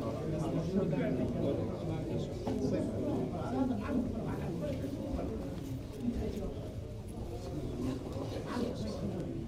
Thank you.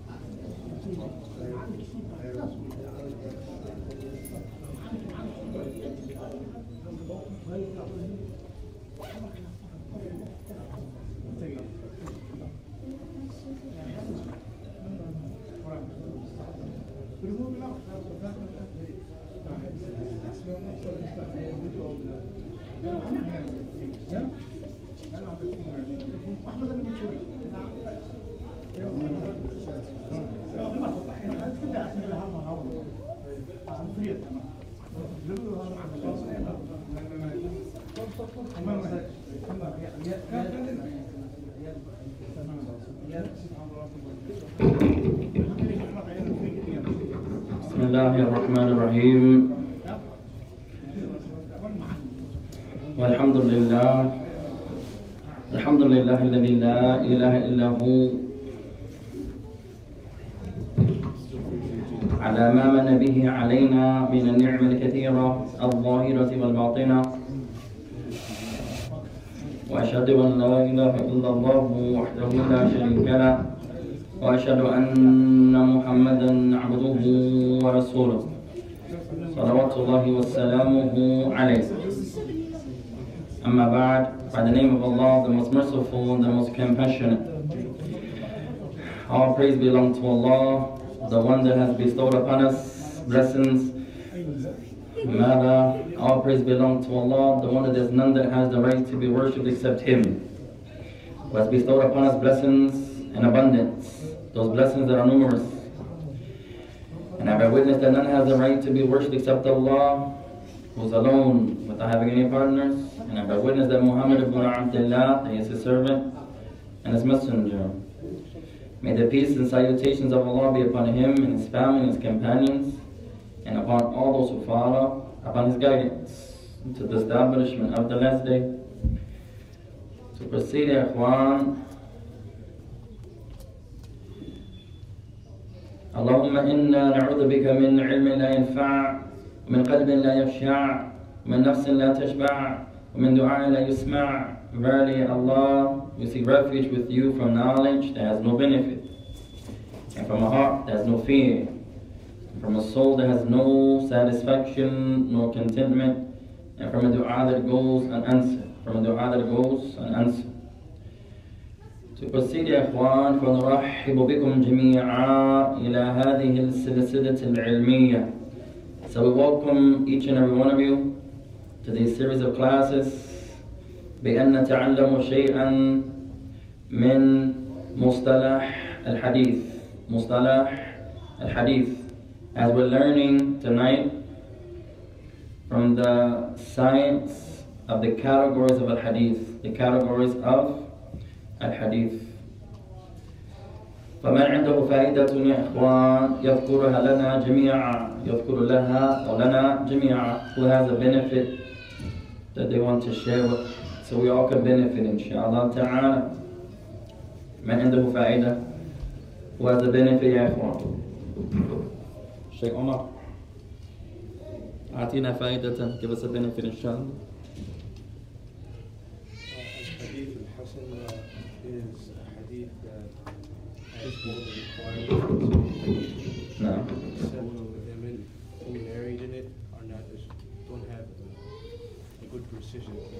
لله. الحمد لله الذي لا إله إلا هو. على ما من به علينا من النعم الكثيرة الظاهرة والباطنة. وأشهد أن لا إله إلا الله وحده لا شريك له. وأشهد أن محمدا عبده ورسوله. صلوات الله وسلامه عليه. Amma ba'd, by the name of Allah, the most merciful and the most compassionate. All praise belongs to Allah, the one that has bestowed upon us blessings. Mada, all praise belongs to Allah, the one that there is none that has the right to be worshipped except Him. Who has bestowed upon us blessings in abundance, those blessings that are numerous. And I bear witness that none has the right to be worshipped except Allah, who's alone, without having any partners, And I bear witness that Muhammad ibn Abdullah, that he is his servant and his messenger. May the peace and salutations of Allah be upon him and his family and his companions and upon all those who follow upon his guidance to the establishment of the last day. To proceed, Ikhwan, اللهم إنا نعوذ بك من علم لا ينفع ومن قلب لا يخشع ومن نفس لا تشبع ومن دعاء لا يسمع Verily Allah, we seek refuge with you from knowledge that has no benefit and from a heart that has no fear from a soul that has no satisfaction nor contentment, and from a dua that goes unanswered, from a dua that goes unanswered. To proceed يا إخوان فنرحب بكم جميعا إلى هذه السلسلة العلمية. So we welcome each and every one of you to this series of classes بأن نتعلم شيئا من مصطلح الحديث مصطلح الحديث as we're learning tonight from the science of the categories of al-hadith, the categories of al-hadith. فمن عنده فائدة يا إخوان يذكرها لنا جميعا يذكر لها أو لنا جميعا who has a benefit that they want to share with so we all can benefit inshallah ta'ala من عنده فائدة who has a benefit يا إخوان شيخ عمر أعطينا فائدة give us a benefit إن شاء الله الحديث الحسن is a hadith that has all the requirements نعم except the women who narrated it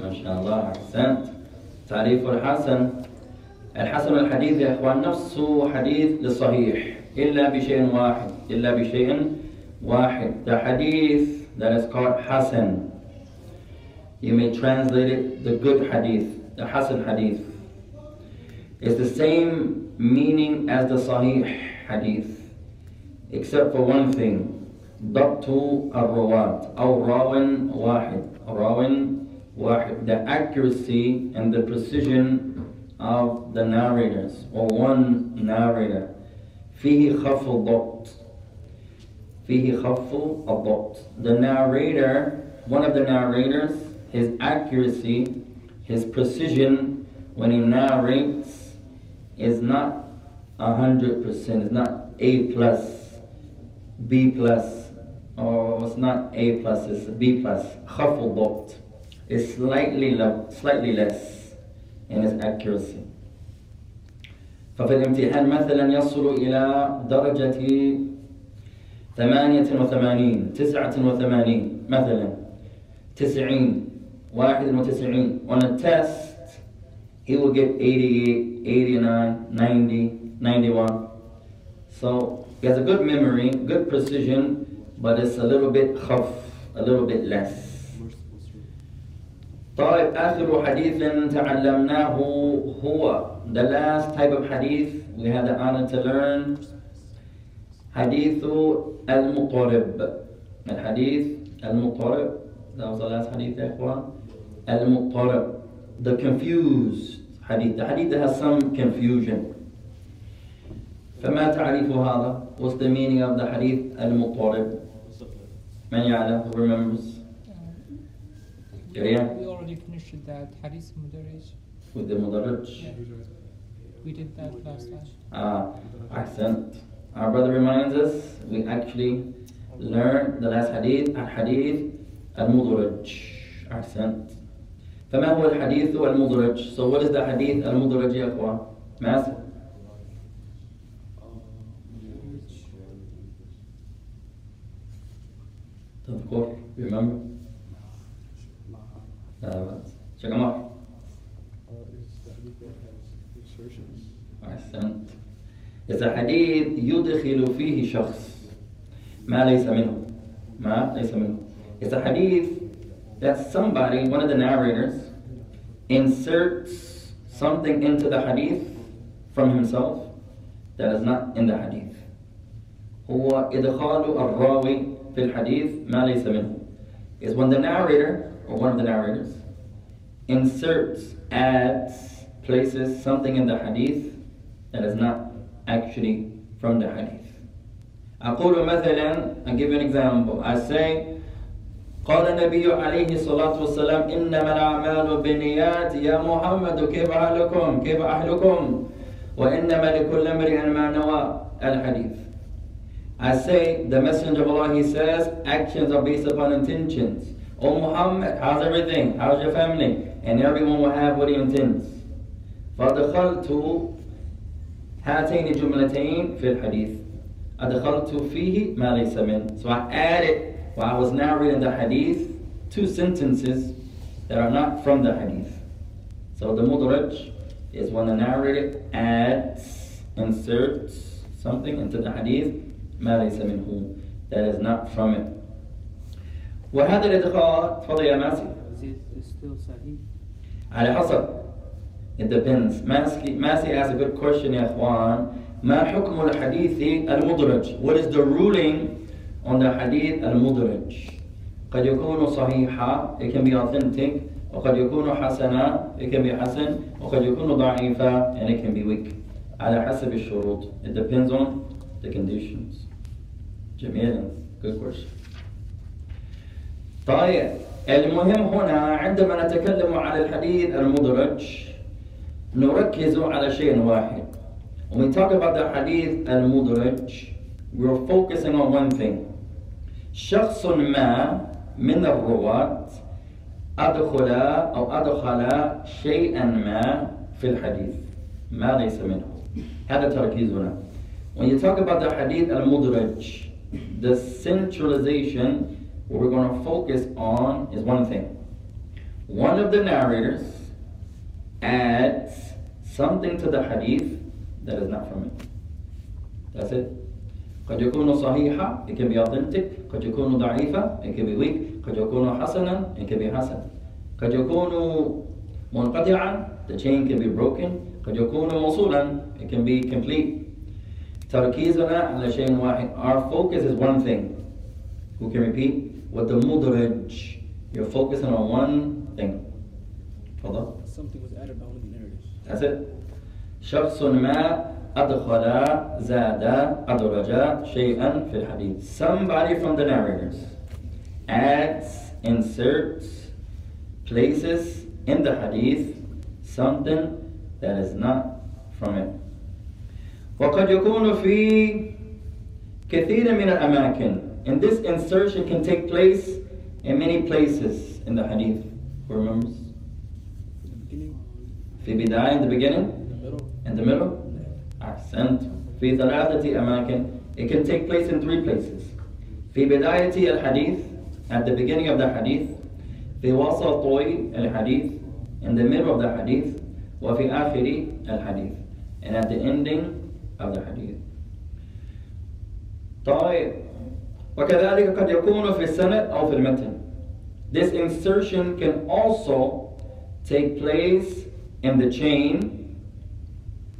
ما شاء الله أحسنت تعريف الحسن الحسن الحديث يا إخوان نفسه حديث للصحيح إلا بشيء واحد إلا بشيء واحد the hadith that is called Hasan you may translate it the good hadith the Hasan hadith is the same meaning as the Sahih hadith except for one thing ضبط الرواة أو واحد راو واحد the accuracy and the precision of the narrators or one narrator فيه خف الضبط فيه خف الضبط the narrator one of the narrators his accuracy his precision when he narrates is not a hundred percent it's not A plus B plus or it's not A plus, it's B plus, خفض ضبط. It's slightly, low, slightly less in its accuracy. ففي الامتحان مثلا يصل إلى درجة ثمانية وثمانين تسعة وثمانين مثلا تسعين واحد وتسعين on a test he will get 88 89 90 91 so he has a good memory good precision but it's a little bit khaf a little bit less طيب آخر حديث تعلمناه هو the last type of hadith we had the honor to learn حديث المضطرب الحديث المضطرب that was the last hadith يا إخوان المضطرب the confused hadith the hadith that has some confusion فما تعريف هذا what's the meaning of the hadith المضطرب من يعلم who remembers We already finished that Hadith Mudarij. with the مدرج We did that last time. Ah, accent. Our brother reminds us we actually learned the last hadith الحديث المدرج accent. فما هو الحديث المدرج? So what is the hadith المدرج يا اخوان؟ ماسك تذكر remember؟ لا بأس شيخ عمر Uh, is the hadith that has insertions. أحسنت إذا حديث يدخل فيه شخص ما ليس منه ما ليس منه إذا حديث that somebody, one of the narrators, inserts something into the hadith from himself that is not in the hadith. هو إدخال الراوي في الحديث ما ليس منه is when the narrator or one of the narrators inserts, adds, places something in the hadith that is not actually from the hadith. أقول مثلا, I give you an example. I say, قال النبي عليه الصلاة والسلام إنما الأعمال بالنيات يا محمد كيف أهلكم كيف أهلكم وإنما لكل امرئ ما نوى الحديث I say the messenger of Allah he says actions are based upon intentions Oh Muhammad how's everything how's your family and everyone will have what he intends فدخلت هاتين الجملتين في الحديث أدخلت فيه ما ليس منه So I added while I was narrating the hadith two sentences that are not from the hadith So the mudraj is when the narrator adds inserts something into the hadith ما ليس منه that is not from it وهذا الإدخال تفضل يا ماسي Is it still Sahih? على حسب it depends ماسي ماسي asks a good question يا اخوان ما حكم الحديث المدرج what is the ruling on the hadith المدرج قد يكون صحيحا it can be authentic وقد يكون حسنا it can be حسن وقد يكون ضعيفا and it can be weak على حسب الشروط it depends on the conditions جميل good question طيب المهم هنا عندما نتكلم على الحديث المدرج نركز على شيء واحد. When we talk about the hadith المدرج we're focusing on one thing. شخص ما من الرواة أدخل أو أدخل شيئا ما في الحديث. ما ليس منه. هذا تركيزنا. When you talk about the hadith المدرج the centralization what we're going to focus on is one thing. One of the narrators adds something to the hadith that is not from it. That's it. قد يكون صحيحة it can be authentic قد يكون ضعيفة it can be weak قد يكون حسنا it can be حسن قد يكون منقطعا the chain can be broken قد يكون موصولا it can be complete تركيزنا على شيء واحد our focus is one thing who can repeat with the mudraj you're focusing on one thing تفضل Something was added by one of the narrators. That's it. شخص ما أدخل زاد أدرج شيئا في الحديث. Somebody from the narrators adds, inserts, places in the hadith something that is not from it. وقد يكون في كثير من الأماكن And this insertion can take place in many places in the hadith. Who remembers? The beginning, في بداية in the beginning, in the middle, in the middle. أحسنت. في ثلاثة أماكن. It can take place in three places. في بداية الحديث, at the beginning of the hadith. في وسط الحديث, in the middle of the hadith. وفي آخر الحديث, and at the ending of the hadith. طيب وكذلك قد يكون في السند أو في المتن. This insertion can also take place in the chain.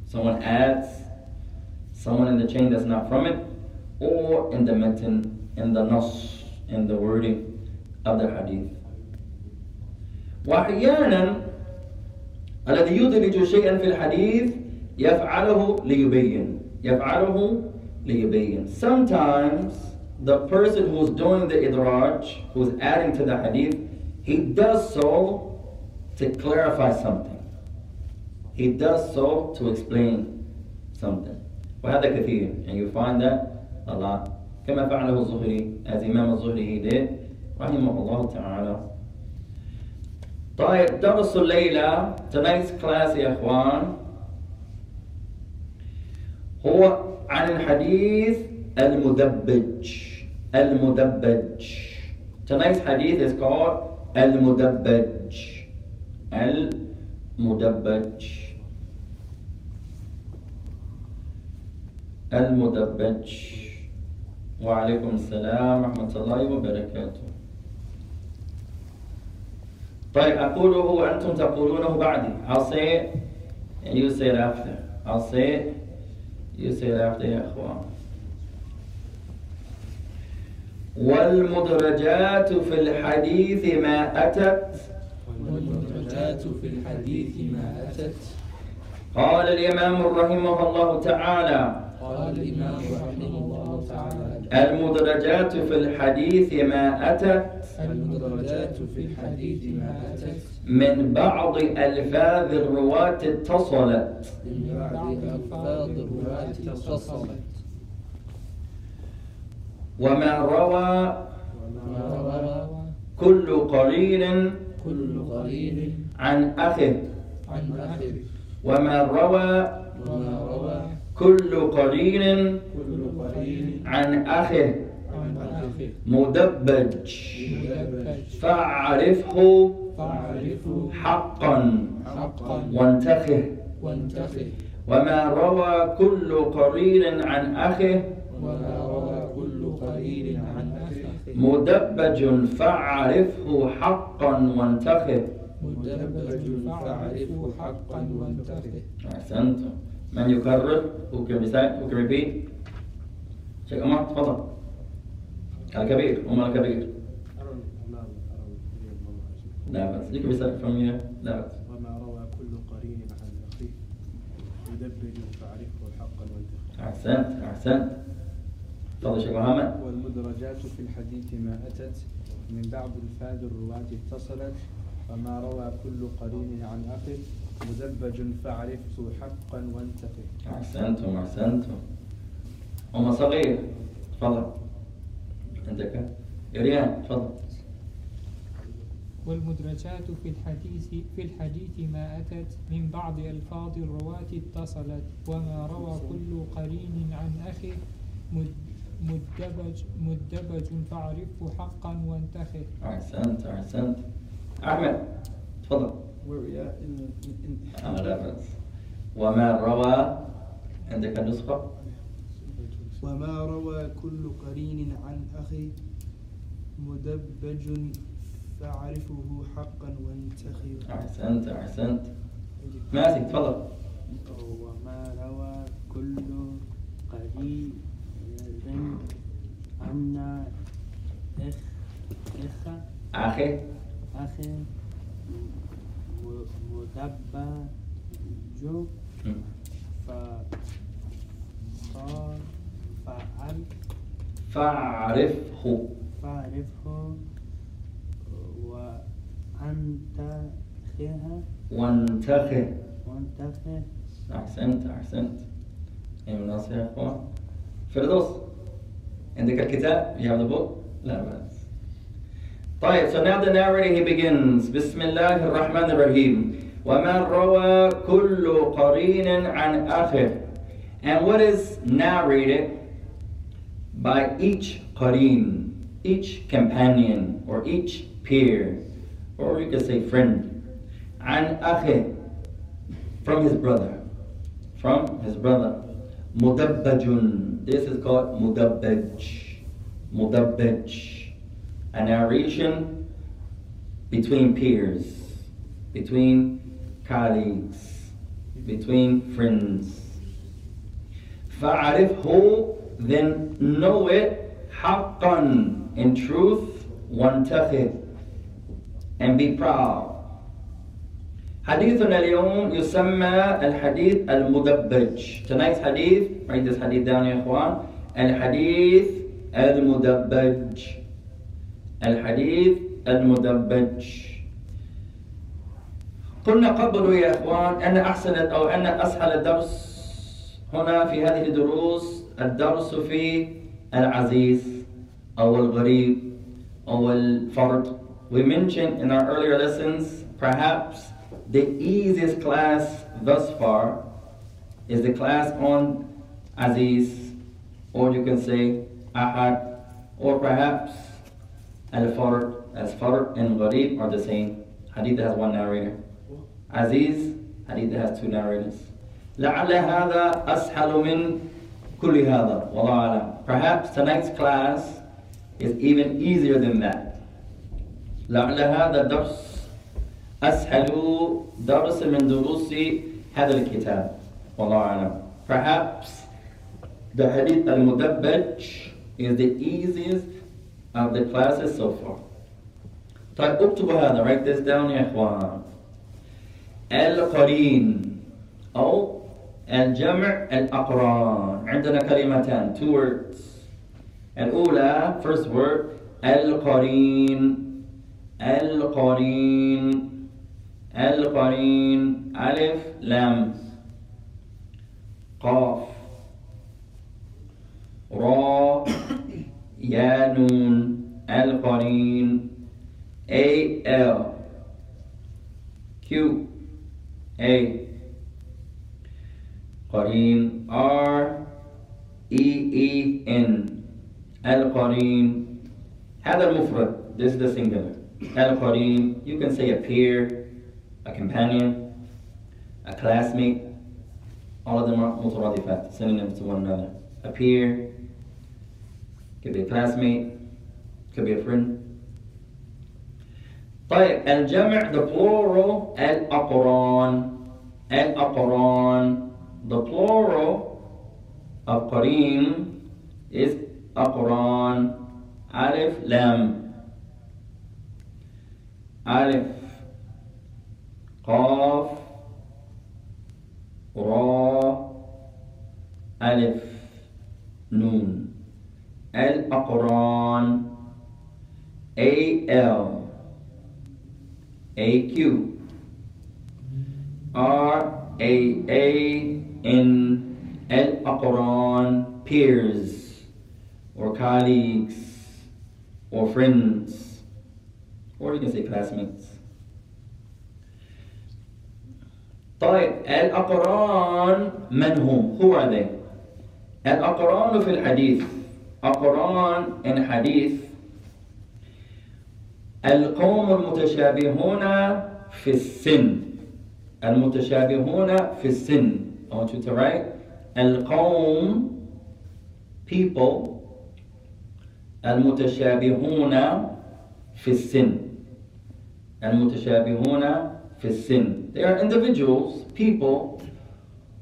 Someone adds someone in the chain that's not from it, or in the matan, in the nas, in the wording of the hadith. وأحيانا الذي يدرج شيئا في الحديث يفعله ليبين يفعله ليبين Sometimes the person who's doing the idraj, who's adding to the hadith, he does so to clarify something. He does so to explain something. وهذا كثير and you find that a lot كما فعله الزهري as Imam الزهري he did رحمه الله تعالى طيب درس الليلة tonight's class يا اخوان هو عن الحديث المدبج المدبج. Tonight's hadith is called المدبج. المدبج. المدبج. وعليكم السلام ورحمة الله وبركاته. طيب أقوله وأنتم تقولونه بعدي. I'll say it and you say it after. I'll say it you say it after يا أخوان. والمدرجات في الحديث ما أتت. والمدرجات في الحديث ما أتت. قال الإمام رحمه الله تعالى. قال الإمام رحمه الله تعالى. المدرجات في الحديث ما أتت. المدرجات في الحديث ما أتت. من بعض ألفاظ الرواة اتصلت. من بعد ألفاظ الرواة اتصلت. وما روى كل قرين كل قليل عن أخه عن أخيه وما روى وما روى كل قرين كل قليل عن أخي مدبج. فاعرفه فاعرفه حقا. وانتخه. وانتخه. وما روى كل قرين عن أخه قليل عن أخيه مدبج فاعرفه حقا وانتخه. مدبج فاعرفه حقا وانتخه. أحسنت. من يكرر؟ who can recite who can repeat. شيخ أمار تفضل. الكبير أم الكبير. لا بأس. you can recite from here لا بأس. وما روى كل قرين عن أخيه. يدبج فاعرفه حقا وانتخب أحسنت أحسنت. تفضل شيخ محمد. والمدرجات في الحديث ما أتت من بعض الفاظ الرواة اتصلت فما روى كل قرين عن أخيه مدبج فاعرفه حقا وانتقه. أحسنتم أحسنتم. أم صغير تفضل. عندك؟ ريان تفضل. والمدرجات في الحديث في الحديث ما أتت من بعض ألفاظ الرواة اتصلت وما روى كل قرين عن أخي. مد- مدبج مدبج فاعرفه حقا وانتخه أحسنت أحسنت. أحمد تفضل. آه لا بأس وما روى؟ عندك النسخة؟ وما روى كل قرين عن أخي مدبج فاعرفه حقا وانتخب. أحسنت أحسنت. ماسك تفضل. وما روى كل قرين عن إخ إخ أخي. أخي. مدبج فعل. فاعرفه. فاعرفه. وأنتخها وانتخه. وانتخه. أحسنت أحسنت. أي مناصر يا أخوان؟ فردوس. عندك الكتاب you have the book لا بأس طيب so now the narrator he begins بسم الله الرحمن الرحيم وما روى كل قرين عن أخه and what is narrated by each qarin each companion or each peer or you could say friend عن أخه from his brother from his brother مدبج this is called مدبج مدبج a narration between peers between colleagues between friends فاعرفه then know it حقا in truth وانتخب and be proud حديثنا اليوم يسمى الحديث المدبج. Hadith write this hadith down يا إخوان. الحديث المدبج. الحديث المدبج. قلنا قبل يا إخوان أن أحسن أو أن أسهل الدرس هنا في هذه الدروس الدرس في العزيز أو الغريب أو الفرد. We mentioned in our earlier lessons perhaps The easiest class thus far is the class on Aziz, or you can say Ahad, or perhaps Al-Fard, as Farr and Gharib are the same. Hadith has one narrator. Aziz, Hadith has two narrators. لعل هذا أسهل من كل هذا والله أعلم. Perhaps tonight's class is even easier than that. لعل هذا درس أسهل درس من دروس هذا الكتاب والله أعلم. Perhaps the hadith al-mudabbaj is the easiest of the classes so far. طيب اكتبوا هذا write this down يا إخوان. القرين أو الجمع الأقران. عندنا كلمتان two words. الأولى first word القرين. القرين. القرين ألف لام قاف را يا نون القرين A L Q A قرين R E E N القرين هذا المفرد this is the singular القرين you can say a peer a companion a classmate all of them are مترادفات synonyms to one another a peer could be a classmate could be a friend طيب الجمع the plural الأقران الأقران the plural of قرين is أقران ألف لام ألف قاف را ألف نون الأقران A L A Q R A A N الأقران peers or colleagues or friends or you can say classmates طيب الأقران من هم؟ Are they? الأقران في الحديث أقران in حديث. القوم المتشابهون في السن. المتشابهون في السن. I want you to write. القوم people. المتشابهون في السن. المتشابهون في السن They are individuals, people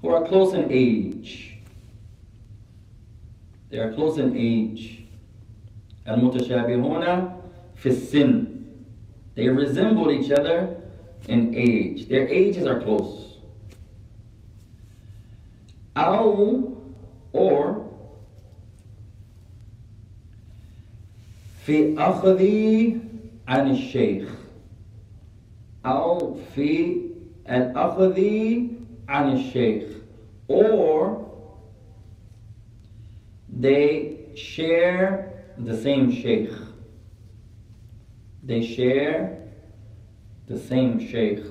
who are close in age. They are close in age. المتشابهون في السن They resemble each other in age. Their ages are close. أو or في أخذي عن الشيخ أو في الأخذ عن الشيخ or they share the same sheikh. They share the same sheikh.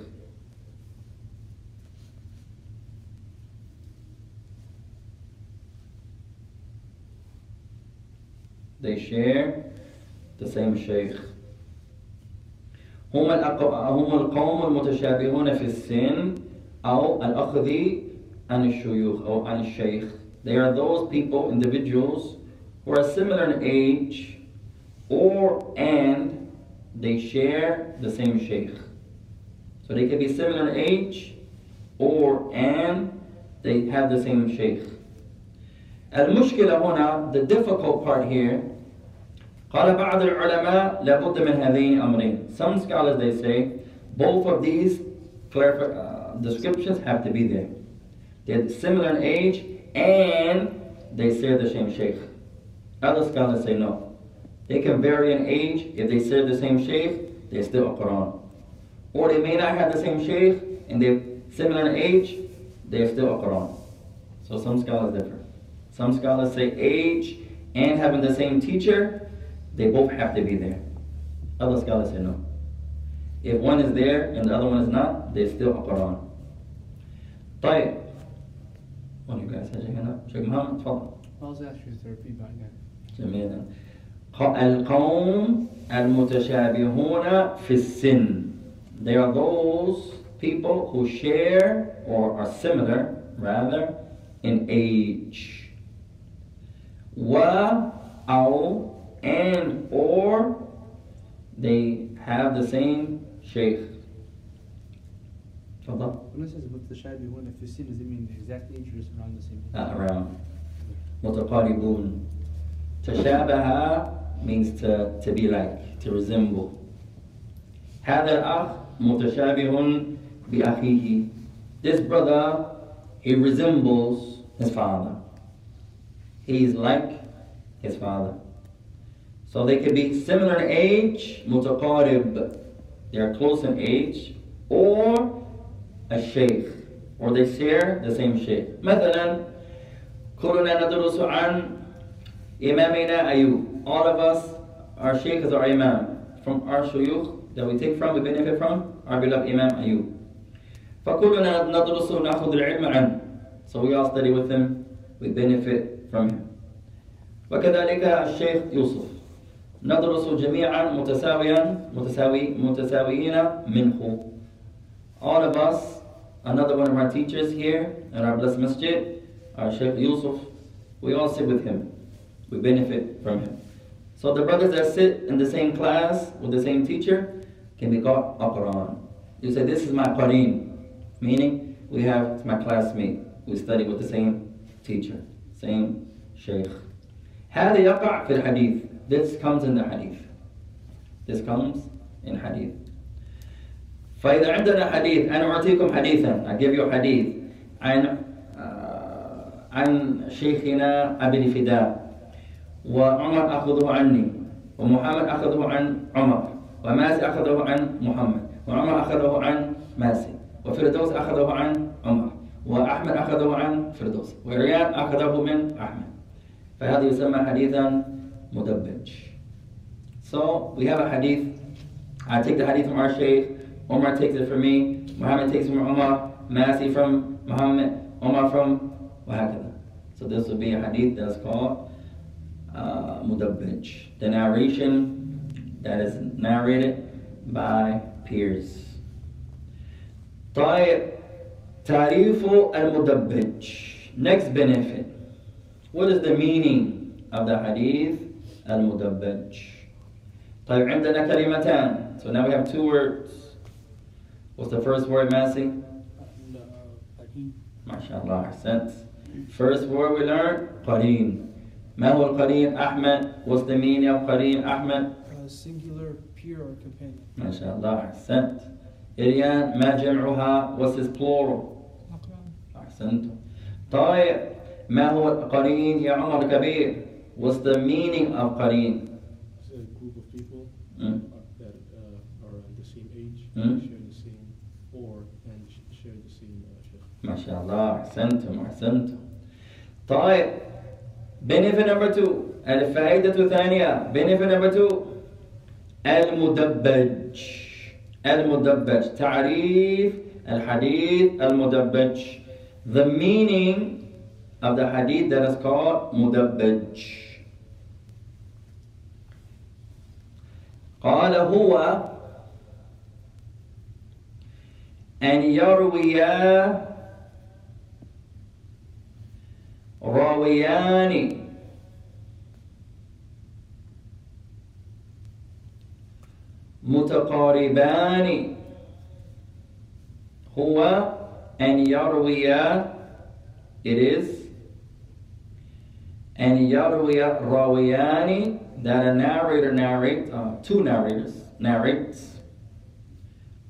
They share the same sheikh. هم الأق- هم القوم المتشابهون في السن أو الأخذ عن الشيوخ أو عن الشيخ. They are those people, individuals, who are similar in age or and they share the same sheikh. So they can be similar in age or and they have the same sheikh. المشكلة هنا, the difficult part here, قال بعض العلماء لابد من هذين Some scholars they say both of these uh, descriptions have to be there. They're similar in age and they say the same sheikh. Other scholars say no. They can vary in age. If they say the same sheikh, they're still aqran. Or they may not have the same sheikh and they're similar in age, they're still aqran. So some scholars differ. Some scholars say age and having the same teacher, they both have to be there. Other scholars say no. If one is there and the other one is not, they still aqran. طيب. One of you guys had your hand up. Sheikh Muhammad, تفضل. I was actually therapy by then. جميلا. القوم المتشابهون في السن. They are those people who share or are similar, rather, in age. Wa, أو, and, or they have the same sheikh تفضل When it says متشابهون في السن, does it mean the exact age or just around the same age? not around متقاربون تشابه means to, to be like to resemble هذا الأخ متشابه بأخيه this brother he resembles his father he's like his father so they could be similar in age متقارب they are close in age or a sheikh or they share the same sheikh مثلا كلنا ندرس عن إمامنا أيوب all of us our sheikh is our imam from our shuyukh that we take from we benefit from our beloved imam أيوب فكلنا ندرس نأخذ العلم عنه so we all study with him we benefit from him وكذلك الشيخ يوسف ندرس جميعا متساويا متساوي متساويين منه all of us another one of our teachers here in our blessed masjid our Sheikh Yusuf we all sit with him we benefit from him so the brothers that sit in the same class with the same teacher can be called a Quran you say this is my Qarin meaning we have it's my classmate we study with the same teacher same Sheikh هذا يقع في الحديث This comes in the hadith. This comes in hadith. فإذا عندنا حديث أنا أعطيكم حديثا I give you حديث عن آه، عن شيخنا أبي فداء وعمر أخذه عني ومحمد أخذه عن عمر وماسي أخذه عن محمد وعمر أخذه عن ماسي وفردوس أخذه عن عمر وأحمد أخذه عن فردوس وريان أخذه من أحمد. فهذا يسمى حديثا مدبج So we have a hadith I take the hadith from our Shaykh Omar takes it from me Muhammad takes it from Omar Masi from Muhammad Omar from وهكذا So this would be a hadith that's called uh, mudabbaj the narration that is narrated by peers طيب تعريف المدبج next benefit what is the meaning of the hadith المدبج. طيب عندنا كلمتان. So now we have two words. What's the first word Massey? ما شاء الله أحسنت. First word we learned قرين. ما هو القرين؟ أحمد. What's the meaning of قرين؟ أحمد. Uh, singular, peer, or companion. ما شاء الله أحسنت. إريان ما جمعها؟ What's its plural? أحسنت. طيب ما هو القرين يا عمر كبير what's the meaning of قرين It's a group of people Mm. uh, that uh, are the same age, Mm. share the same or and sh- share the same uh, sheikh. ما شاء الله أحسنتم أحسنتم طيب benefit number two الفائدة الثانية benefit number two المدبج المدبج تعريف الحديث المدبج the meaning of the hadith that is called مدبج قال هو أن يروي راويان متقاربان. هو أن يروي it is أن يروي راويان that a narrator narrate uh, two narrators narrates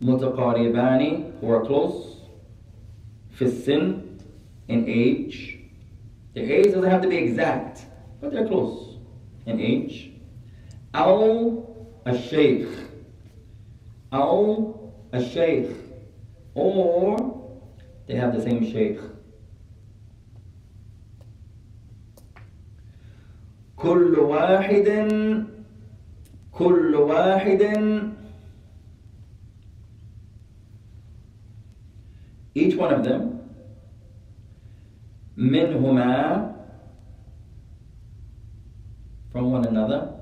متقاربان who are close في السن in age their age doesn't have to be exact but they're close in age أو الشيخ أو الشيخ or they have the same sheikh كل واحد كل واحد. Each one of them. منهما from one another.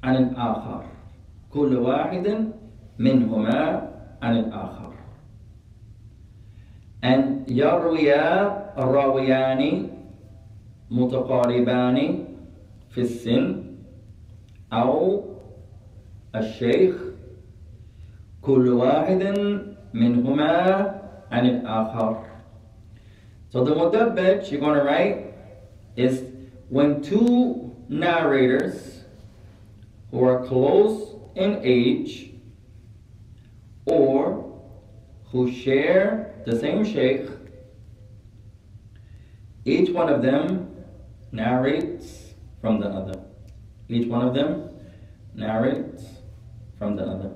عن الآخر. كل واحد منهما عن الآخر. أن يروي الراويان متقاربان في السن أو الشيخ كل واحد منهما عن الآخر So the mudabbaj you're going to write is when two narrators who are close in age or who share the same sheikh, each one of them narrates from the other. Each one of them narrates from the other.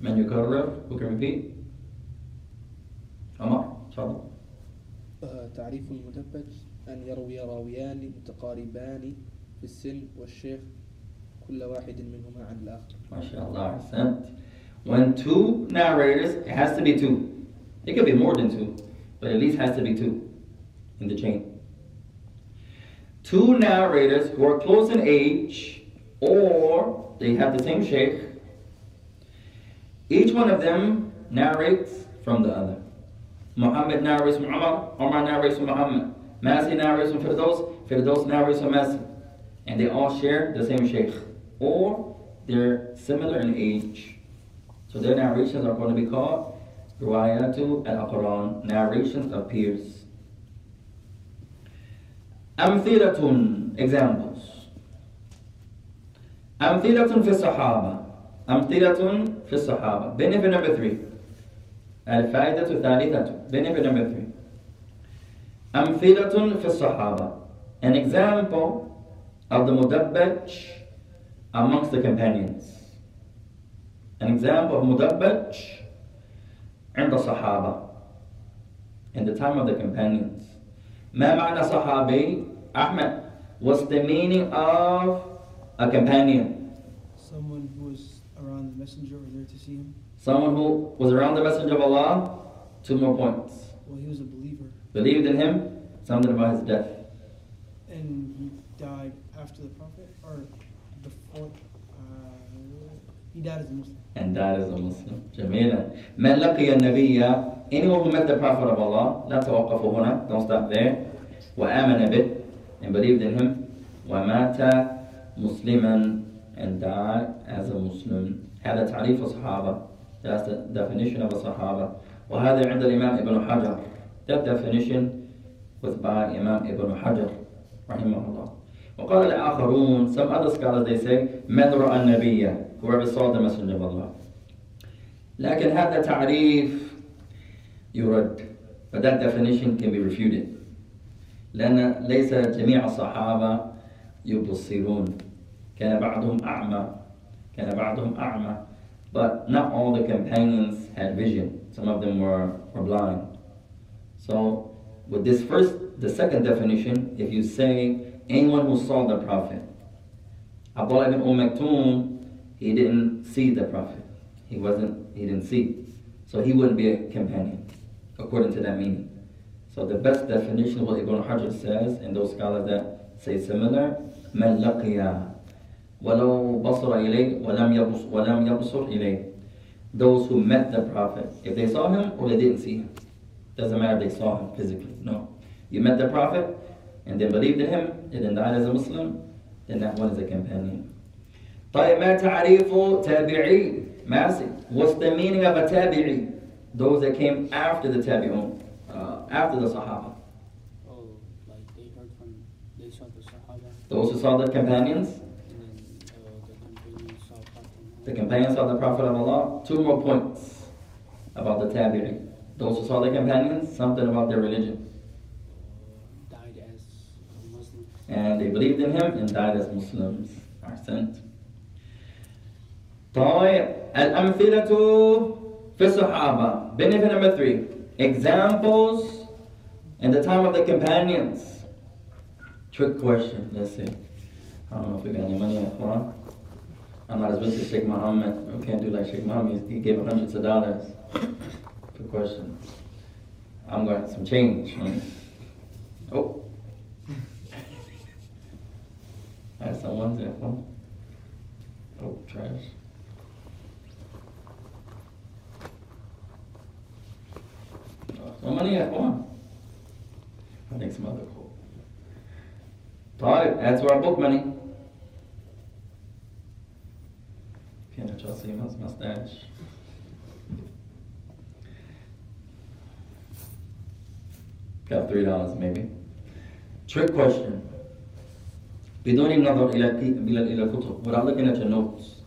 من يكرر who can repeat عمر تفضل آه، تعريف المدبج أن يروي راويان متقاربان في السن والشيخ كل واحد منهما عن الآخر MashaAllah, أحسنت. When two narrators, it has to be two. It could be more than two, but at least has to be two in the chain. Two narrators who are close in age, or they have the same sheikh. Each one of them narrates from the other. Muhammad narrates from Umar, Umar narrates from Muhammad. Masi narrates from Firdaus, Firdaus narrates from Masi. And they all share the same sheikh. Or they're similar in age. So their narrations are going to be called Ruwayatu al-Aqran, narrations of peers. Amthilatun, examples. Amthilatun fi sahaba. Amthilatun fi sahaba. Benefit number three. Al-Faidatu thalithatu. Benefit number three. Amthilatun fi sahaba. An example of the mudabbaj amongst the companions. an example of مدبج عند الصحابة in the time of the companions ما معنى صحابي أحمد what's the meaning of a companion Someone who was around the messenger or there to see him. someone who was around the messenger of Allah two more points Well, he was a believer, believed in him something about his death and he died after the prophet or before. Uh, he died as a Muslim. and died as a Muslim. جميلة. من لقي النبي anyone who met the Prophet of Allah لا توقفوا هنا don't stop there وآمن به and believed in him ومات مسلما and died as a Muslim هذا تعريف الصحابة that's the definition of a Sahaba وهذا عند الإمام ابن حجر that definition was by Imam Ibn Hajar رحمه الله وقال الآخرون some other scholars they say من رأى النبي whoever saw the messenger of Allah لكن هذا تعريف يرد but that definition can be refuted لأن ليس جميع الصحابة يبصرون كان بعضهم أعمى كان بعضهم أعمى But not all the companions had vision. Some of them were, were blind. So with this first, the second definition, if you say anyone who saw the Prophet, Abdullah ibn Umm Maktoum, he didn't see the Prophet. He wasn't, he didn't see. So he wouldn't be a companion, according to that meaning. So the best definition of what Ibn Hajar says, and those scholars that say similar, من لقي ولو بصر إليه ولم يبصر, ولم يبصر إليه. Those who met the Prophet, if they saw him or they didn't see him. Doesn't matter if they saw him physically. No. You met the Prophet and then believed in him and then died as a Muslim, then that one is a companion. طيب ما تعريف تابعي Massive. What's the meaning of a tabi'i? Those that came after the tabi'un, uh, after the sahaba. Oh, like they heard from, they saw the Sahaba, Those who saw the companions, and then uh, the companions saw Prophet the Muhammad. companions saw the Prophet of Allah. Two more points about the tabi'i. Those who saw the companions, something about their religion. died as a Muslim. And they believed in him and died as Muslims. Are sent. طيب الأمثلة في الصحابة. Benefit number three. Examples in the time of the companions. Trick question. Let's see. I don't know if we got any money in Quran. I'm not as rich as Sheikh Muhammad. We can't do like Sheikh Muhammad. He gave hundreds of dollars. Good question. I'm going to some change. Oh. That's someone's at home. Oh, trash. money at home. I think some other quote. Alright, that's our book money. Can't y'all see my mustache? Got three dollars maybe. Trick question. بدون النظر إلى إلى إلى الكتب without looking at your notes.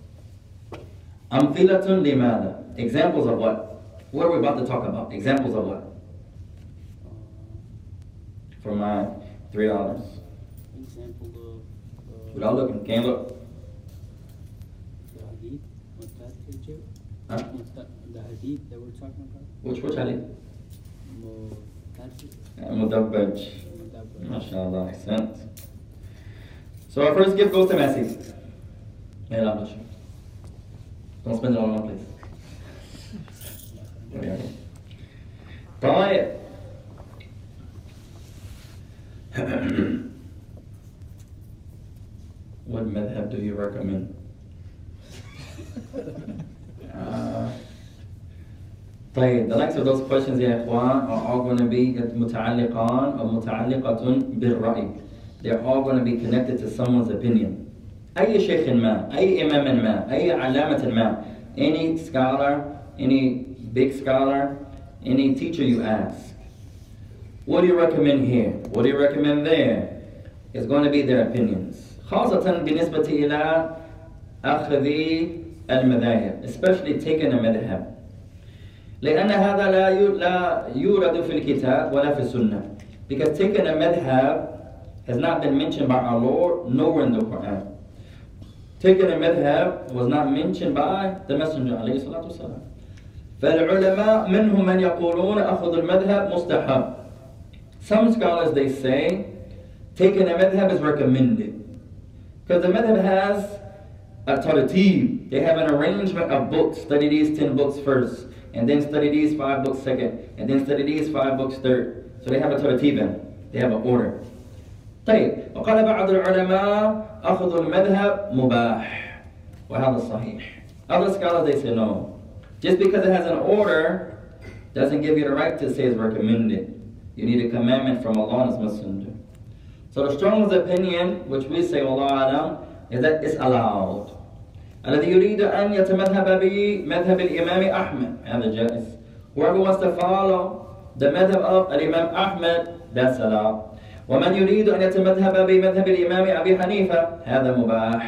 أمثلة لماذا? Examples of what? What are we about to talk about? Examples of what? for my three dollars. Example of. Uh, Without looking, can't look. Huh? The hadith that we're talking about. Which which hadith? Mudabbaj. MashaAllah, excellent. So our first gift goes to Masi. May Allah bless you. Don't spend it on one place. Bye. what madhab do you recommend? Uh, طيب, the likes of those questions يا إخوان are all going to be متعلقان أو متعلقة بالرأي. They're all going to be connected to someone's opinion. أي شيخ ما, أي إمام ما, أي علامة ما, any scholar, any big scholar, any teacher you ask, what do you recommend here? What do you recommend there? It's going to be their opinions. خاصة بالنسبة إلى أخذ المذاهب, especially taking a madhab. لأن هذا لا يو- لا يورد في الكتاب ولا في السنة. Because taking a madhab has not been mentioned by our Lord nowhere in the Quran. Taking a madhab was not mentioned by the Messenger عليه الصلاة والسلام. فالعلماء منهم من يقولون أخذ المذهب مستحب. Some scholars they say taking a madhab is recommended. Because the madhab has a tartib. They have an arrangement of books. Study these 10 books first. And then study these 5 books second. And then study these 5 books third. So they have a tartib. They have an order. طيب وقال بعض العلماء أخذ المذهب مباح وهذا صحيح. Other scholars they say no. Just because it has an order doesn't give you the right to say it's recommended. You need a commandment from Allah and His Messenger. So the strongest opinion, which we say Allah Alam, is that it's allowed. الذي يريد أن يتمذهب بمذهب الإمام أحمد هذا جائز. Whoever wants to follow the madhab of Imam Ahmad, that's allowed. ومن يريد أن يتمذهب بمذهب الإمام أبي حنيفة هذا مباح.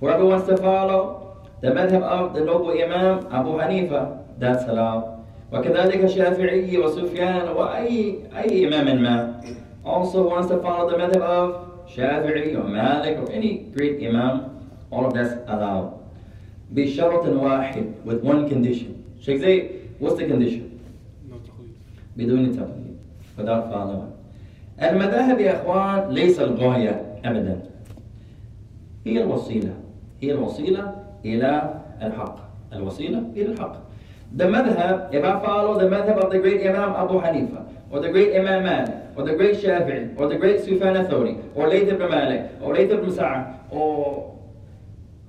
Whoever wants to follow the madhab of the noble Imam Abu Hanifa, that's allowed. وكذلك الشافعي وسفيان وأي أي إمام ما also wants to follow the madhab of Shafi'i or Malik or any great Imam, all of that's allowed. بشرط واحد with one condition Sheikh Zayd what's the condition. بدون تقييد without following المذاهب يا اخوان ليس الغايه ابدا هي الوسيله هي الوسيله إلى الحق الوسيله إلى الحق The madhab, if I follow the madhab of the great Imam Abu Hanifa, or the great Imam Malik, or the great Shafi'i, or the great Sufyan Thawri, or Layth ibn Malik, or Layth ibn Sa'ad, or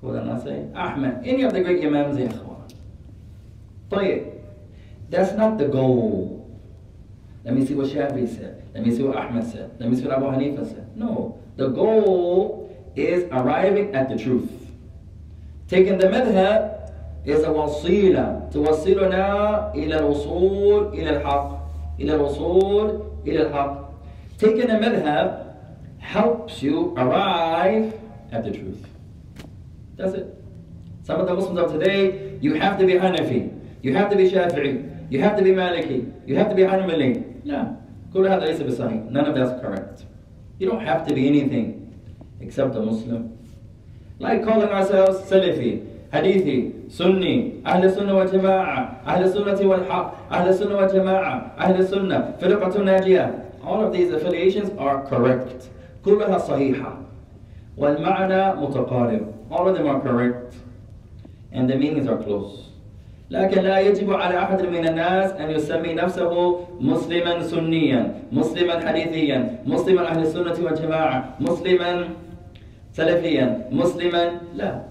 who did I say? Ahmed, any of the great Imams in That's not the goal. Let me see what Shafi'i said. Let me see what Ahmed said. Let me see what Abu Hanifa said. No. The goal is arriving at the truth. Taking the madhab is a wasila. توصلنا إلى الوصول إلى الحق. إلى الوصول إلى الحق. Taking a madhab helps you arrive at the truth. That's it. Some of the Muslims of today, you have to be Hanafi, you have to be Shafi'i, you have to be Maliki, you have to be Hanbali. لا كل هذا ليس بصحيح. None of that's correct. You don't have to be anything except a Muslim. Like calling ourselves Salafi, Sunnah wa Jama'ah, Ahl Sunnati wal Haq, Ahl Sunnah wa Jama'ah, Ahl Sunnah, Firqatun Najiyah. All of these affiliations are correct. كلها صحيحة. والمعنى متقارب. All of them are correct. And the meanings are close. لكن لا يجب على أحد من الناس أن يسمي نفسه مسلما سنيا مسلما حديثيا مسلما أهل السنة والجماعة مسلما سلفيا مسلما لا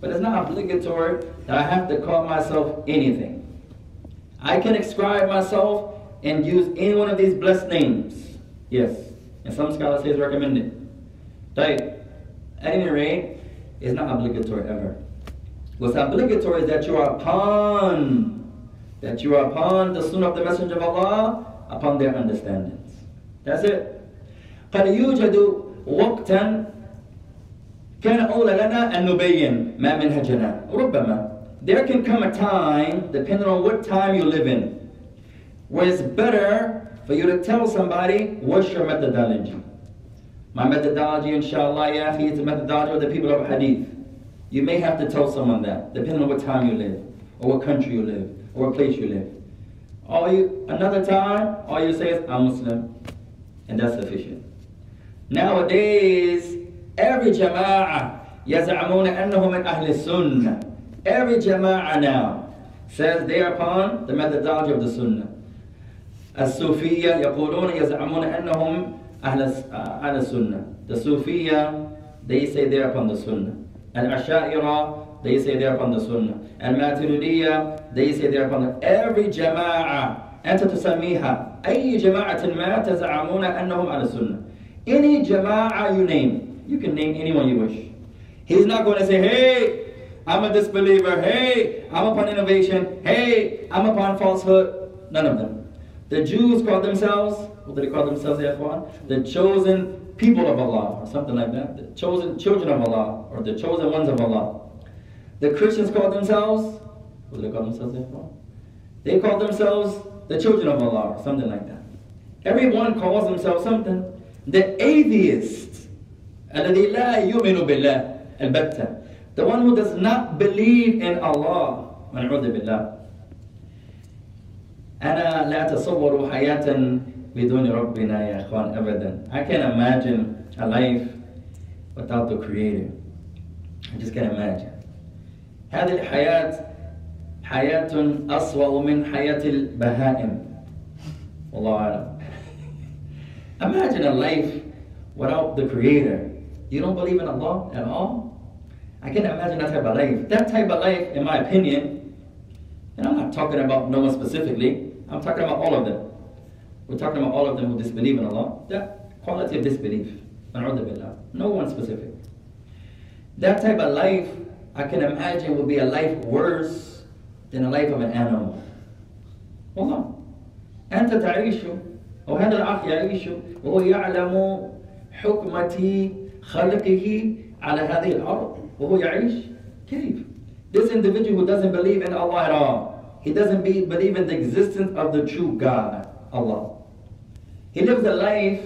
But it's not obligatory that I have to call myself anything. I can describe myself and use any one of these blessed names. Yes. And some scholars say it's recommended. Right. At any rate, it's not obligatory ever. What's obligatory is that you are upon, that you are upon the sunnah of the Messenger of Allah, upon their understandings. That's it. قد يوجد وقتا كان أولى لنا أن نبين ما منهجنا ربما there can come a time depending on what time you live in where it's better for you to tell somebody what's your methodology my methodology inshallah ya akhi, is the methodology of the people of hadith you may have to tell someone that, depending on what time you live, or what country you live, or what place you live. Or you another time, all you say is I'm Muslim, and that's sufficient. Nowadays, every jama'ah يزعمون أنهم من أهل السنة. Every jama'ah now says they are upon the methodology of the Sunnah. الصوفية يقولون يزعمون أنهم أهل أهل السنة. The Sufiya, they say they are upon the Sunnah. Al-Asha'ira, they say they're upon the Sunnah. Al-Maturidiyya, they say they're upon the... Every jama'ah, أنت تسميها أي جماعة ما تزعمون أنهم على السنة. Any jama'ah you name, you can name anyone you wish. He's not going to say, hey, I'm a disbeliever. Hey, I'm upon innovation. Hey, I'm upon falsehood. None of them. The Jews call themselves, what do they call themselves, ya ikhwan? The chosen people of Allah, or something like that. The chosen children of Allah, or the chosen ones of Allah. The Christians call themselves, what do they call themselves, ya ikhwan? They call themselves the children of Allah, or something like that. Everyone calls themselves something. The atheist, الذي لا يؤمن بالله البتة. The one who does not believe in Allah. ونعوذ بالله. أنا لا أتصور حياة بدون ربنا يا إخوان أبدا. I can't imagine a life without the Creator. I just can't imagine. هذه الحياة حياة أسوأ من حياة البهائم. والله أعلم. Imagine a life without the Creator. You don't believe in Allah at all? I can't imagine that type of life. That type of life, in my opinion, and I'm not talking about no one specifically, I'm talking about all of them. We're talking about all of them who disbelieve in Allah. That quality of disbelief. No one specific. That type of life, I can imagine, would be a life worse than a life of an animal. والله أنت تعيش وهذا الأخ يعيش وهو يعلم حكمة خلقه على هذه الأرض وهو يعيش كيف This individual who doesn't believe in Allah at all he doesn't be, believe in the existence of the true God Allah he lives a life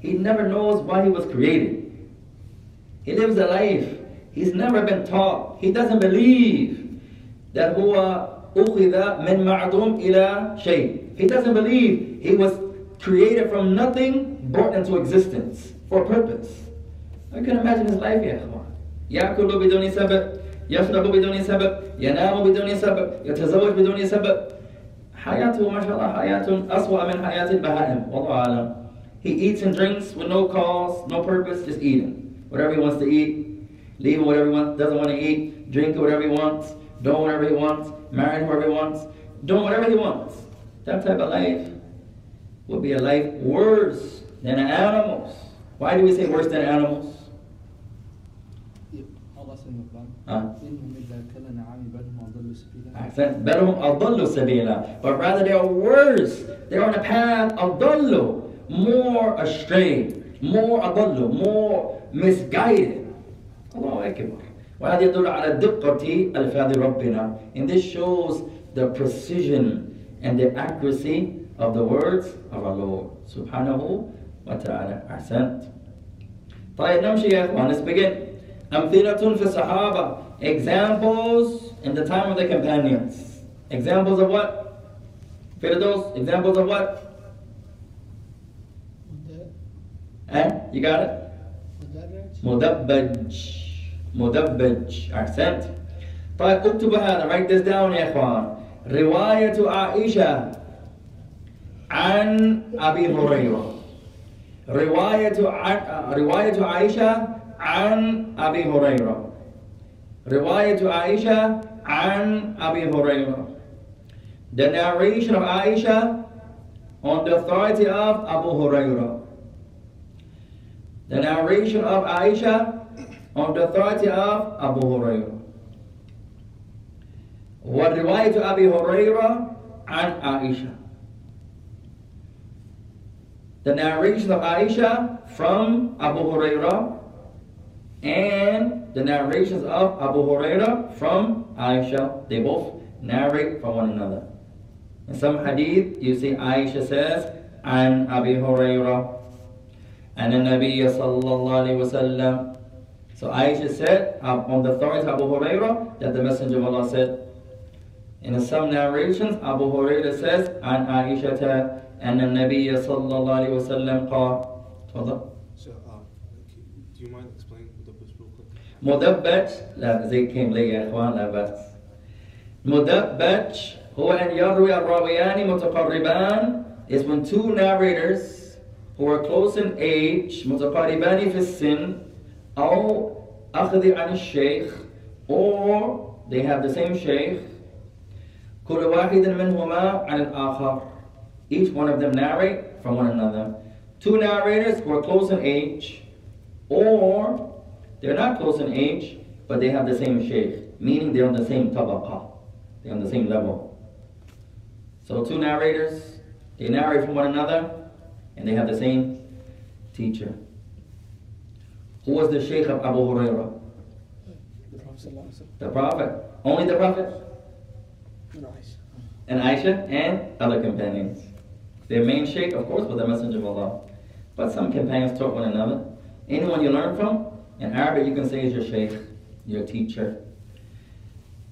he never knows why he was created he lives a life He's never been taught. He doesn't believe that هو أخذ من معدوم إلى شيء. He doesn't believe he was created from nothing, brought into existence for a purpose. I can imagine his life يا إخوان. يأكل بدون سبب يشرب بدون سبب ينام بدون سبب يتزوج بدون سبب حياته ما شاء الله حياة أسوأ من حياة البهائم والله أعلم He eats and drinks with no cause, no purpose, just eating. Whatever he wants to eat, leaving whatever he wants, doesn't want to eat, drinking whatever he wants, doing whatever he wants, marrying whoever he wants, doing whatever he wants. That type of life would be a life worse than animals. Why do we say worse than animals? سبيلا but rather they are worse they are on the path أضلوا more astray more أضلوا more misguided الله أكبر وهذا يدل على دقة ألفاظ ربنا and this shows the precision and the accuracy of the words of our Lord سبحانه وتعالى أحسنت طيب نمشي يا إخوان let's begin أمثلة في الصحابة examples in the time of the companions examples of what? Firdaus, examples of what? Eh? You got it? مدبج مدبج أحسنت طيب اكتب هذا write this down يا إخوان رواية عائشة عن أبي هريرة رواية عن رواية عائشة عن أبي هريرة رواية عائشة عن أبي هريرة The narration of Aisha on the authority of Abu Hurairah. The narration of Aisha on the authority of Abu Hurairah. ورواية أبي هريرة عن عائشة. The narration of Aisha from Abu Hurairah and the narrations of Abu Huraira from Aisha. They both narrate from one another. In some hadith, you see Aisha says, and Abu Huraira, and the Nabi sallallahu wasallam. So Aisha said, uh, on the authority of Abu Huraira, that the Messenger of Allah said. In some narrations, Abu Huraira says, and Aisha, and the Nabi sallallahu wasallam qal. مدبج لا زي كيم لي يا اخوان لا بأس مدبج هو أن يروي الراويان متقربان is when two narrators who are close in age متقربان في السن أو أخذ عن الشيخ or they have the same sheikh كل واحد منهما عن الآخر each one of them narrate from one another two narrators who are close in age or they're not close in age, but they have the same sheikh, meaning they're on the same tabaqa. They're on the same level. So two narrators, they narrate from one another, and they have the same teacher. Who was the sheikh of Abu Hurairah? The Prophet sallallahu alaihi wasallam. The Prophet. Only the Prophet? And Aisha and other companions. Their main sheikh, of course, was the Messenger of Allah. But some companions taught one another. Anyone you learn from, in Arabic you can say is your sheikh, your teacher.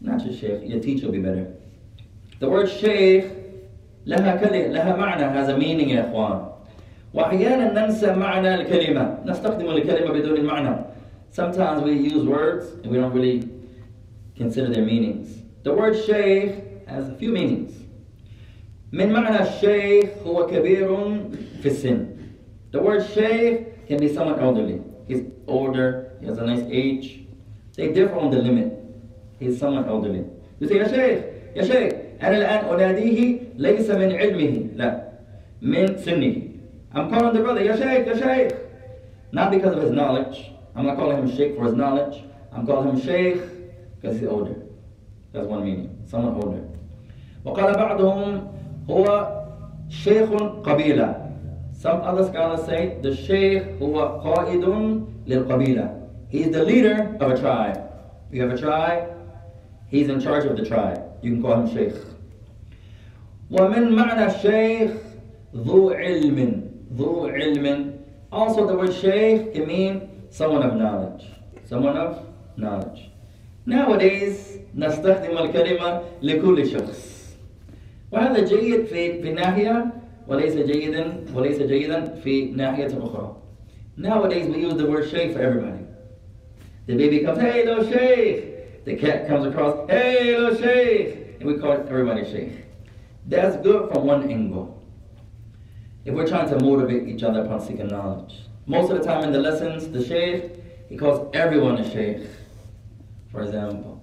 Not your sheikh, your teacher will be better. The word sheikh لها كلمة لها معنى has a meaning يا إخوان. وأحيانا ننسى معنى الكلمة نستخدم الكلمة بدون المعنى. Sometimes we use words and we don't really consider their meanings. The word sheikh has a few meanings. من معنى الشيخ هو كبير في السن. The word sheikh can be someone elderly. He's older, he has a nice age. They differ on the limit. He's someone elderly. You say, يا شيخ يا شيخ أنا الآن أناديه ليس من علمه لا من سنه. I'm calling the brother, يا شيخ يا شيخ. Not because of his knowledge. I'm not calling him sheikh for his knowledge. I'm calling him sheikh because he's older. That's one meaning. Someone older. وقال بعضهم هو شيخ قبيلة. Some other scholars say the sheikh هو قائد للقبيلة. He is the leader of a tribe. You have a tribe, he's in charge of the tribe. You can call him sheikh. ومن معنى الشيخ ذو علم ذو علم Also the word sheikh can mean someone of knowledge. Someone of knowledge. Nowadays نستخدم الكلمة لكل شخص وهذا جيد في في ناحية وليس جيدا وليس جيدا في ناحية أخرى. Nowadays we use the word sheikh for everybody. The baby comes, hey little sheikh. The cat comes across, hey little sheikh. And we call everybody sheikh. That's good from one angle. If we're trying to motivate each other upon seeking knowledge. Most of the time in the lessons, the sheikh, he calls everyone a sheikh, for example.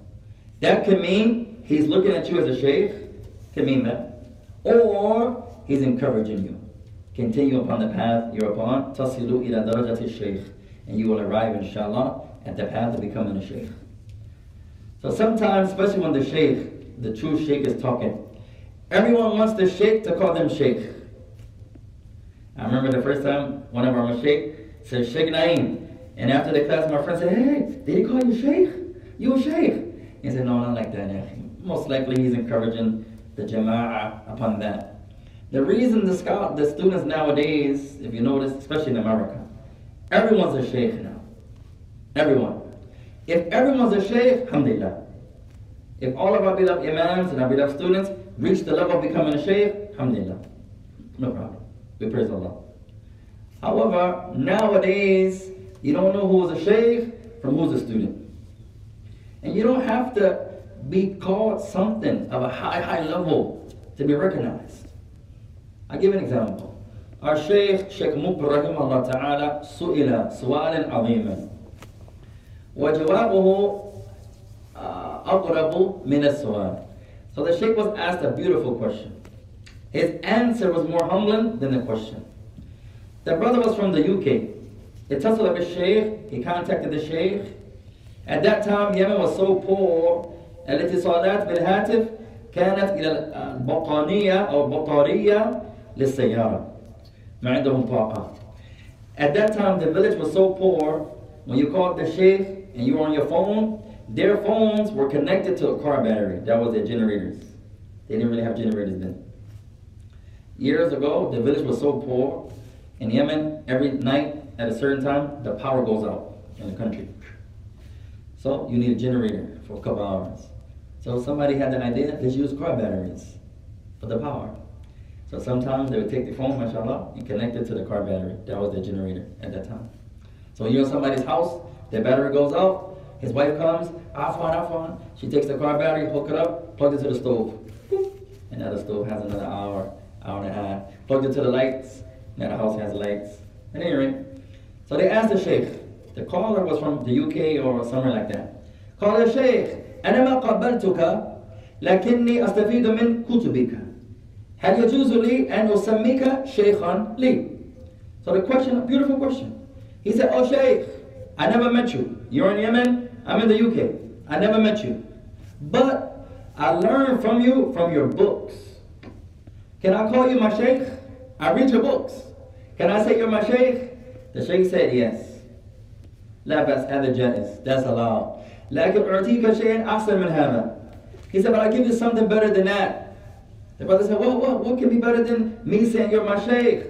That could mean he's looking at you as a sheikh, could mean that. Or he's encouraging you. Continue upon the path you're upon. Tasilu ila darajati sheikh. And you will arrive, inshallah, at the path of becoming a sheikh. So sometimes, especially when the sheikh, the true sheikh is talking, everyone wants the sheikh to call them sheikh. I remember the first time one of our mashaykh said Sheikh Naeem. And after the class, my friend said, hey, did he call you sheikh? You a sheikh? He said, no, not like that. Most likely he's encouraging the jama'ah upon that. The reason the, scholar, the students nowadays, if you notice, especially in America, everyone's a sheikh now. Everyone. If everyone's a sheikh, alhamdulillah. If all of our beloved imams and our beloved students reach the level of becoming a sheikh, alhamdulillah. No problem. We praise Allah. However, nowadays, you don't know who's a sheikh from who's a student. And you don't have to be called something of a high, high level to be recognized. I'll give an example. Our Shaykh, Shaykh Mubr rahimahullah ta'ala, سئل سؤالا عظيما وجوابه آه، أقرب من السؤال. So the Shaykh was asked a beautiful question. His answer was more humbling than the question. The brother was from the UK. اتصل بالشيخ, he contacted the Shaykh. At that time Yemen was so poor الاتصالات بالهاتف كانت إلى البطانية أو البطارية للسيارة ما عندهم طاقة. At that time the village was so poor when you called the Shaykh and you were on your phone, their phones were connected to a car battery. That was their generators. They didn't really have generators then. Years ago, the village was so poor. In Yemen, every night at a certain time, the power goes out in the country. So you need a generator for a couple hours. So somebody had the idea, let's use car batteries for the power. So sometimes they would take the phone, mashallah, and connect it to the car battery. That was the generator at that time. So you're in somebody's house, their battery goes out, his wife comes, afwan, afwan. She takes the car battery, hook it up, plug it to the stove. Boop. And now the stove has another hour, hour and a half. Plugged it to the lights, now the house has lights. At any rate, so they asked the sheikh. The caller was from the UK or somewhere like that. قال يا شيخ أنا ما قبلتك لكني أستفيد من كتبك. هل يجوز لي أن أسميك شيخا لي؟ So the question, a beautiful question. He said, Oh Shaykh, I never met you. You're in Yemen, I'm in the UK. I never met you. But I learned from you from your books. Can I call you my Shaykh? I read your books. Can I say you're my Shaykh? The Shaykh said yes. لا بأس هذا جائز. That's allowed. لكن أعطيك شيئا أحسن من هذا. He said, but I give you something better than that. The brother said, what, what, what can be better than me saying you're my Shaykh?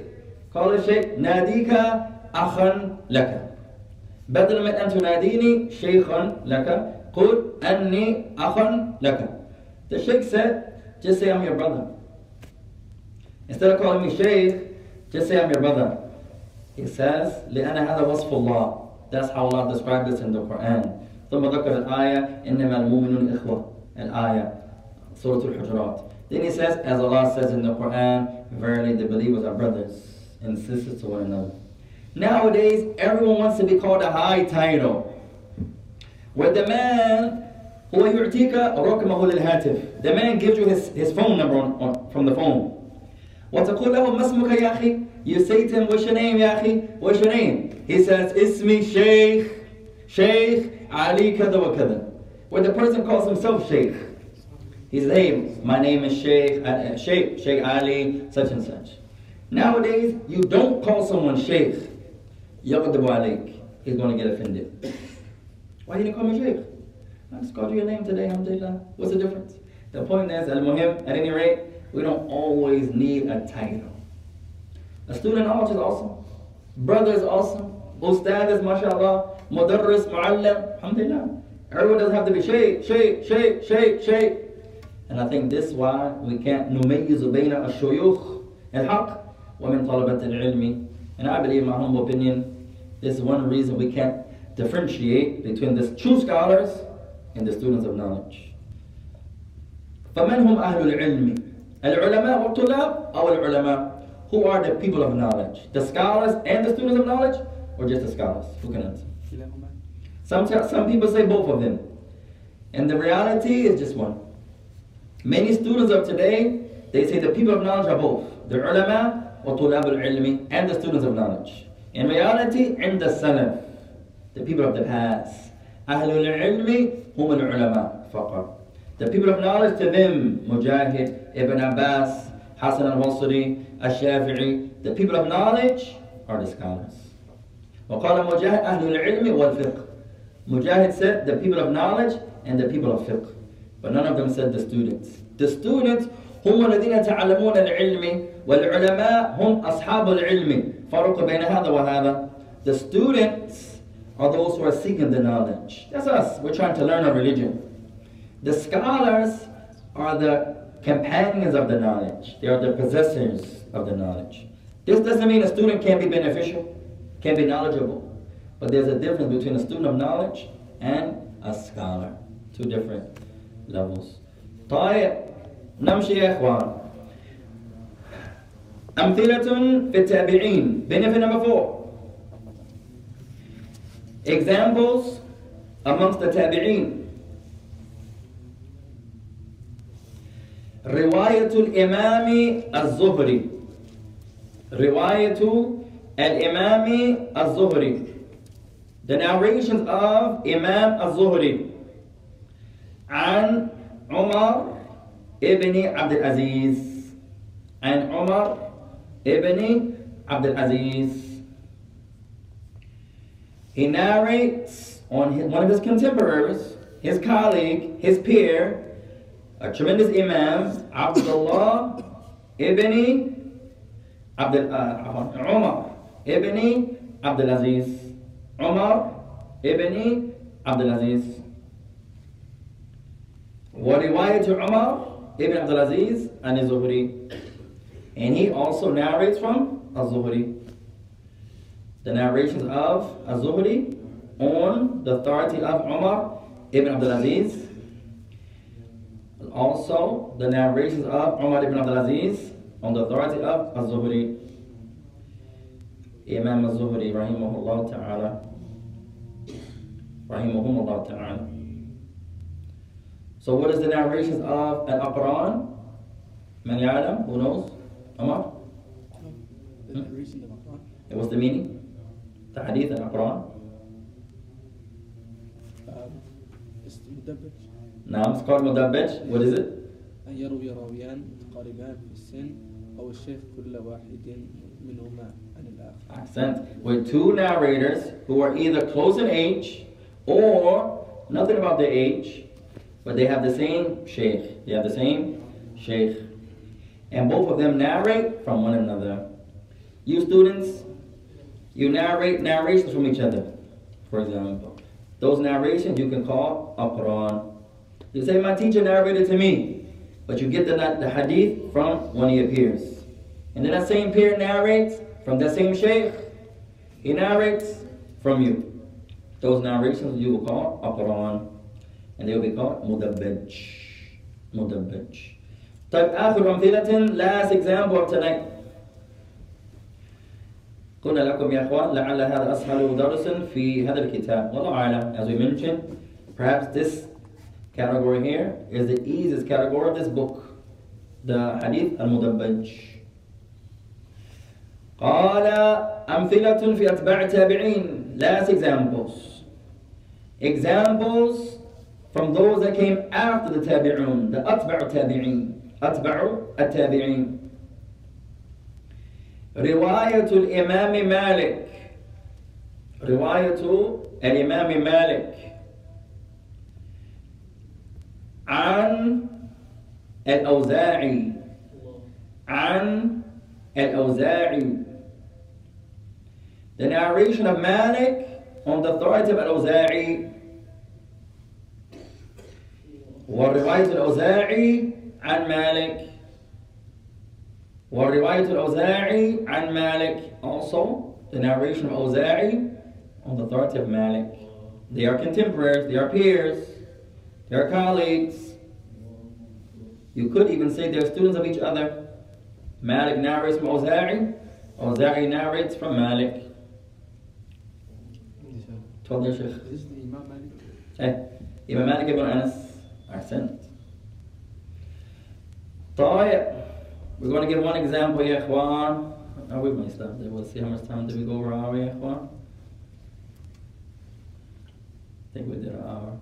قال الشيخ ناديك أخا لك. بدل من أن تناديني شيخا لك قل أني أخا لك. The Shaykh said, just say I'm your brother. Instead of calling me Shaykh, just say I'm your brother. He says, لأن هذا وصف الله. That's how Allah described this in the Quran. ثم ذكر الآية إنما المؤمنون إخوة. الآية Surah Al-Hujurat. Then he says, as Allah says in the Quran, verily the believers are brothers and sisters to one another. Nowadays, everyone wants to be called a high title. Where the man هو يعطيك رقمه للهاتف. The man gives you his, his phone number on, on, from the phone. وتقول له ما اسمك يا أخي? You say to him, what's your name يا أخي? What's your name? He says, اسمي شيخ شيخ علي كذا وكذا. Where the person calls himself Sheikh. He said, hey, my name is Sheikh, uh, uh, Sheikh, Sheikh Ali, such and such. Nowadays, you don't call someone Sheikh. Yaqdabu alaik. He's going to get offended. Why didn't you call me Sheikh? I just called you your name today, alhamdulillah. What's the difference? The point is, al-muhim, at any rate, we don't always need a title. A student knowledge is awesome. Brother is awesome. Ustad is, mashallah. Mudarris, muallim, alhamdulillah. Everyone doesn't have to be Sheikh, Sheikh, Sheikh, Sheikh, Sheikh. And I think this is why we can't نميز بين الشيوخ الحق ومن طلبة العلم. And I believe, in my humble opinion, this is one reason we can't differentiate between the true scholars and the students of knowledge. فمن هم أهل العلم؟ العلماء والطلاب أو العلماء? Who are the people of knowledge? The scholars and the students of knowledge? Or just the scholars? Who can answer? كلاهما Some, some people say both of them. And the reality is just one. Many students of today, they say the people of knowledge are both. The ulama وطلاب العلم and the students of knowledge. In reality, عند السلف, the people of the past. أهل العلم هم العلماء فقط. The people of knowledge to them, Mujahid, Ibn Abbas, Hassan al-Basri, al-Shafi'i. The people of knowledge are the scholars. وقال مجاهد أهل العلم والفقه. Mujahid said the people of knowledge and the people of fiqh. But none of them said the students. The students هم الذين يتعلمون العلم والعلماء هم أصحاب العلم. فرق بين هذا وهذا. The students are those who are seeking the knowledge. That's us. We're trying to learn our religion. The scholars are the companions of the knowledge. They are the possessors of the knowledge. This doesn't mean a student can't be beneficial, can't be knowledgeable. But there's a difference between a student of knowledge and a scholar. Two different levels. طيب نمشي يا إخوان. أمثلة في التابعين. Benefit number four. Examples amongst the tabi'in. رواية الإمام الزهري رواية الإمام الزهري The narrations of Imam al-Zuhri and Umar ibn Abdul Aziz and Umar ibn Abdul Aziz. He narrates on his, one of his contemporaries, his colleague, his peer, a tremendous imam, Abdullah ibn Abdul uh, Umar ibn Abdul Aziz. Umar ibn Abdul Aziz. ورواية عمر ibn Abdul Aziz and Zuhri. And he also narrates from Az-Zuhri. The narrations of Az-Zuhri on the authority of Umar ibn Abdul Aziz. Also, the narrations of Umar ibn Abdul Aziz on the authority of Az-Zuhri. Imam Az-Zuhri rahimahullah ta'ala. Rahimahumullah ta'ala. So what is the narrations of al-aqran? Many Adam, who knows? Amar? The hmm? was. What's the meaning? The hadith and Quran. نعم it's called مدبج what is it؟ يروي راويان متقاربان في السن أو الشيخ كل واحد منهما عن الآخر. Accent with two narrators who are either close in age or nothing about their age but they have the same sheikh. They have the same sheikh. And both of them narrate from one another. You students, you narrate narrations from each other, for example. Those narrations you can call aqran. You say, My teacher narrated to me, but you get the, the hadith from when he appears. And then that same peer narrates from that same sheikh. He narrates from you. Those narrations you will call a Quran. اللي هو بيقرا مدبج. مدبج. طيب آخر أمثلة لاس اكزامبل تونايت قلنا لكم يا إخوان لعل هذا أسهل درس في هذا الكتاب. والله أعلم as we mentioned perhaps this category here is the easiest category of this book. The hadith المدبج قال أمثلة في أتباع التابعين. Last examples. Examples from those that came after the tabi'un, the atba'u tabi'in, atba'u at-tabi'in. رواية al Imam Malik. An al Awza'i. An al Awza'i. The narration of Malik on the authority of Al-Awza'i ورواية الأوزاعي عن مالك ورواية الأوزاعي عن مالك also the narration of Auza'i on the authority of Malik they are contemporaries they are peers they are colleagues you could even say they're students of each other Malik narrates from Auza'i Auza'i narrates from Malik تفضل يا شيخ Is the Imam Malik? ايه يبقى مالك ابن انس احسنت طيب we're going to give one example يا اخوان oh, we may stop there we'll see how much time did we go over hour يا اخوان I think we did an hour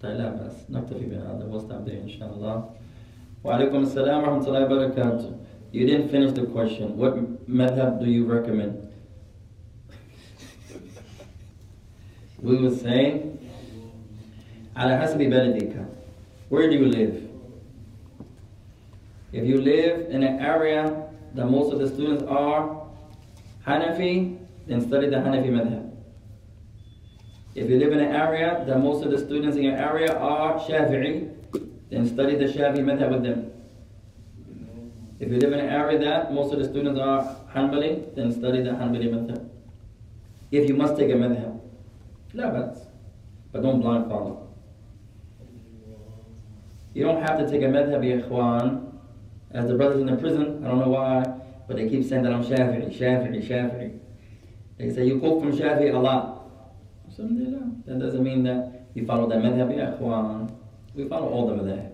طيب لا بس نكتفي بهذا we'll stop there ان شاء الله وعليكم السلام ورحمة الله وبركاته you didn't finish the question what madhab do you recommend we were saying على حسب بلدك where do you live if you live in an area that most of the students are Hanafi then study the Hanafi madhab if you live in an area that most of the students in your area are Shafi'i then study the Shafi'i madhab with them if you live in an area that most of the students are Hanbali then study the Hanbali madhab if you must take a madhab لا بأس but don't blind follow You don't have to take a madhab, ikhwan. As the brothers in the prison, I don't know why, but they keep saying that I'm Shafi'i, Shafi'i, Shafi'i. They say you quote from Shafi'i a lot. That doesn't mean that you follow that madhab, ikhwan. We follow all the madhab.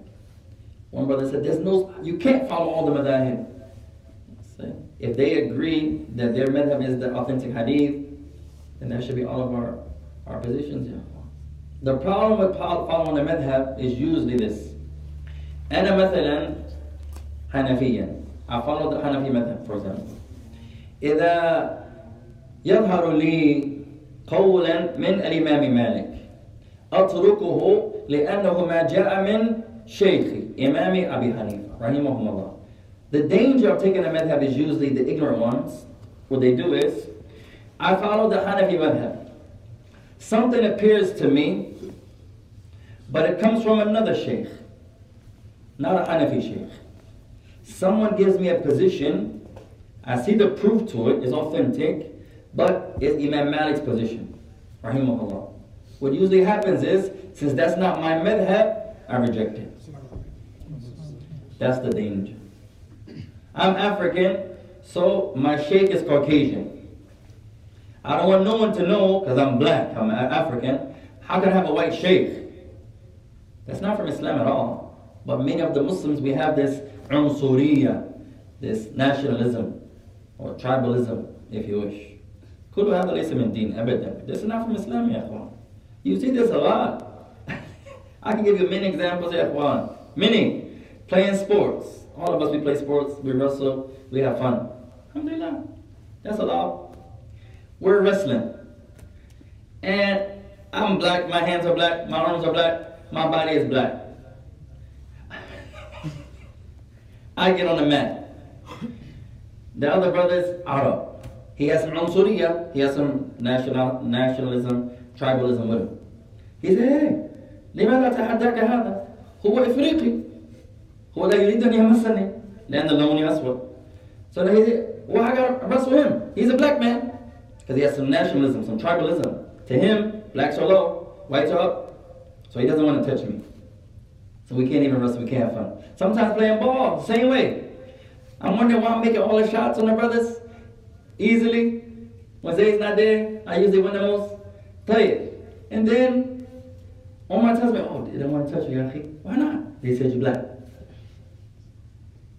One brother said, there's no, you can't follow all the madhab. If they agree that their madhab is the authentic hadith, then that should be all of our, our positions, ikhwan. The problem with following the madhab is usually this. أنا مثلا حنفيا I follow the Hanafi madhab for example إذا يظهر لي قولا من الإمام مالك أتركه لأنه ما جاء من شيخي إمام أبي حنيفة رحمه الله The danger of taking a madhab is usually the ignorant ones. What they do is, I follow the Hanafi madhab. Something appears to me, but it comes from another sheikh not a Hanafi sheikh. Someone gives me a position, I see the proof to it is authentic, but it's Imam Malik's position. Rahimahullah. What usually happens is, since that's not my madhab, I reject it. That's the danger. I'm African, so my sheikh is Caucasian. I don't want no one to know, because I'm black, I'm African, how can I have a white sheikh? That's not from Islam at all. But many of the Muslims, we have this unsuriya, this nationalism, or tribalism, if you wish. كل هذا ليس من دين أبدا. This is not from Islam يا أخوان. You see this a lot. I can give you many examples يا أخوان. Many. Playing sports. All of us, we play sports, we wrestle, we have fun. Alhamdulillah. That's allowed. We're wrestling. And I'm black, my hands are black, my arms are black, my body is black. I get on the mat. The other brother's Arab. He has some unsuriya, he has some national, nationalism, tribalism with him. He said, hey, لماذا تحداك هذا؟ هو إفريقي. هو لا يريد أن يمسني لأن لوني أسود. So then he said, well, I got to wrestle him. He's a black man. Because he has some nationalism, some tribalism. To him, blacks are low, whites are up. So he doesn't want to touch me. So we can't even wrestle, we can't have fun. Sometimes playing ball, same way. I'm wondering why I'm making all the shots on the brothers easily. When Zayd's not there, I usually win the most. Play it. And then, Omar tells me, oh, they don't want to touch you, Yahi. Why not? They said you're black.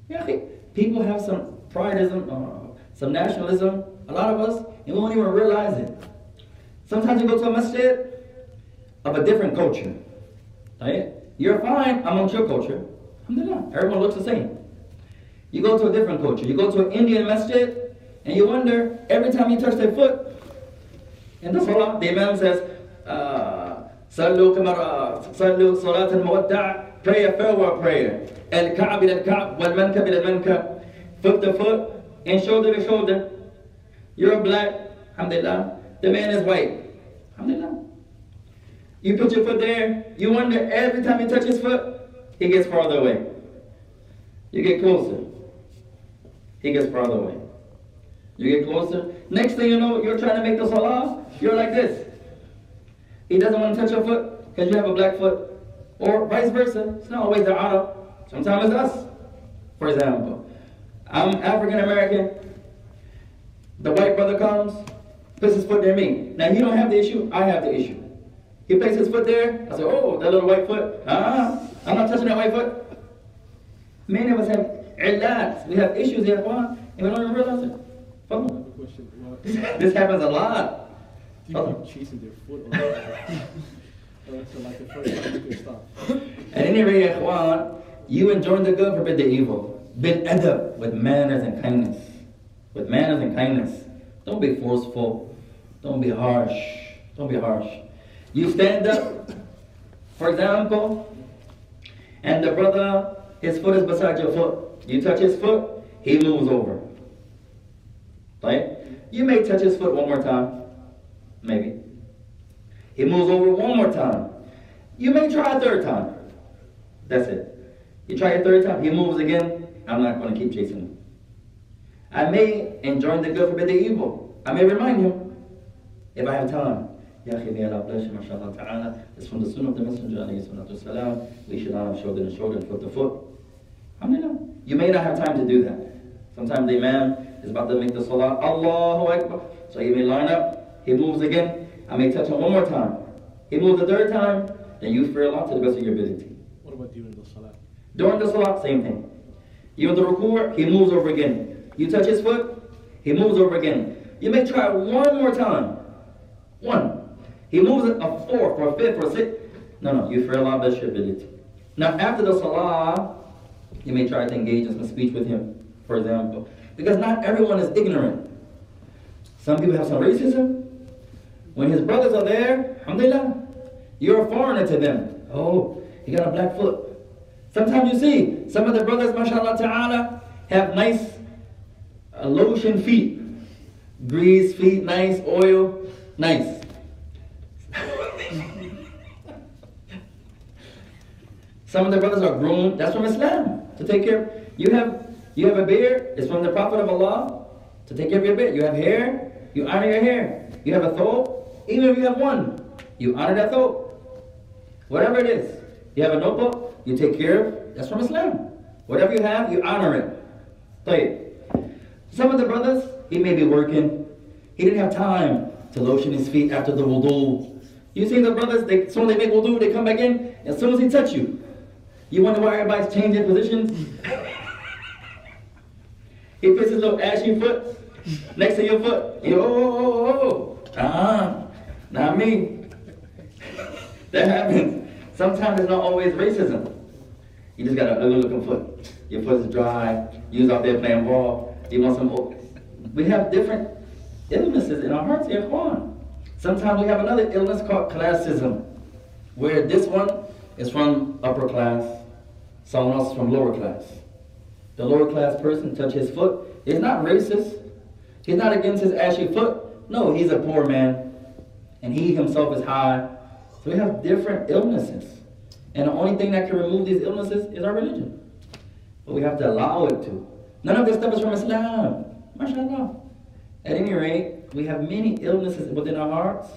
Yahi. People have some prideism, uh, some nationalism, a lot of us, and we don't even realize it. Sometimes you go to a masjid of a different culture. Right? You're fine amongst your culture. Alhamdulillah. Everyone looks the same. You go to a different culture. You go to an Indian masjid, and you wonder every time you touch their foot. In the salah, the imam says, uh, "Sallu kama uh, sallu salat al Pray a farewell prayer. Al ka'b ila ka'b wal mankab ila mankab. Foot to foot and shoulder to shoulder. You're black. Alhamdulillah. The man is white. Alhamdulillah. You put your foot there, you wonder every time you touch his foot, he gets farther away. You get closer, he gets farther away. You get closer. Next thing you know, you're trying to make the salah, you're like this. He doesn't want to touch your foot because you have a black foot. Or vice versa. It's not always the Arab. Sometimes it's us. For example, I'm African American. The white brother comes, puts his foot near me. Now he don't have the issue, I have the issue. He placed his foot there. I said, oh, that little white foot. Ah, I'm not touching that white foot. Many of us have illat. We have issues here, and we don't even realize it. This happens a lot. Do you keep chasing their foot all the time? or so like the first time you could stop? At any rate, ikhwan, you enjoin the good, forbid the evil. Bil adab, with manners and kindness. With manners and kindness. Don't be forceful. Don't be harsh. Don't be harsh. You stand up, for example, and the brother, his foot is beside your foot. You touch his foot, he moves over. Right? You may touch his foot one more time. Maybe. He moves over one more time. You may try a third time. That's it. You try a third time, he moves again. I'm not going to keep chasing him. I may enjoin the good, forbid the evil. I may remind him if I have time. Ya akhi, may Allah bless you, mashallah ta'ala. It's from the sunnah of the Messenger, alayhi salatu wasalam. We should honor shoulder to shoulder and foot to foot. Alhamdulillah. You may not have time to do that. Sometimes the imam is about to make the salah. Allahu Akbar. So he may line up. He moves again. I may touch him one more time. He moves the third time. Then you fear Allah to the best of your ability. What about during the salah? During the salah, same thing. You in the ruku', he moves over again. You touch his foot, he moves over again. You may try one more time. One. He moves it a fourth or a fifth or sixth. No, no, you fear Allah best your ability. Now after the salah, you may try to engage in some speech with him, for example. Because not everyone is ignorant. Some people have some racism. When his brothers are there, alhamdulillah, you're a foreigner to them. Oh, he got a black foot. Sometimes you see some of the brothers, mashallah ta'ala, have nice uh, lotion feet. Grease feet, nice oil, nice. Some of the brothers are groomed. That's from Islam to take care. You have you have a beard. It's from the Prophet of Allah to take care of your beard. You have hair. You honor your hair. You have a thobe. Even if you have one, you honor that thobe. Whatever it is. You have a notebook. You take care of. That's from Islam. Whatever you have, you honor it. Tayyib. Some of the brothers, he may be working. He didn't have time to lotion his feet after the wudu. You see the brothers, they, soon they make wudu, they come back in. As soon as he touch you, you wonder why everybody's changing positions? he puts his little ashy foot next to your foot. You, oh, oh, oh. Ah, not me. that happens. Sometimes it's not always racism. You just got an ugly looking foot. Your foot is dry. You was out there playing ball. You want some. More. We have different illnesses in our hearts here. On. Sometimes we have another illness called classism, where this one is from upper class, someone else is from lower class. The lower class person touch his foot. He's not racist. He's not against his ashy foot. No, he's a poor man, and he himself is high. So we have different illnesses. And the only thing that can remove these illnesses is our religion. But we have to allow it to. None of this stuff is from Islam. MashaAllah. At any rate, we have many illnesses within our hearts.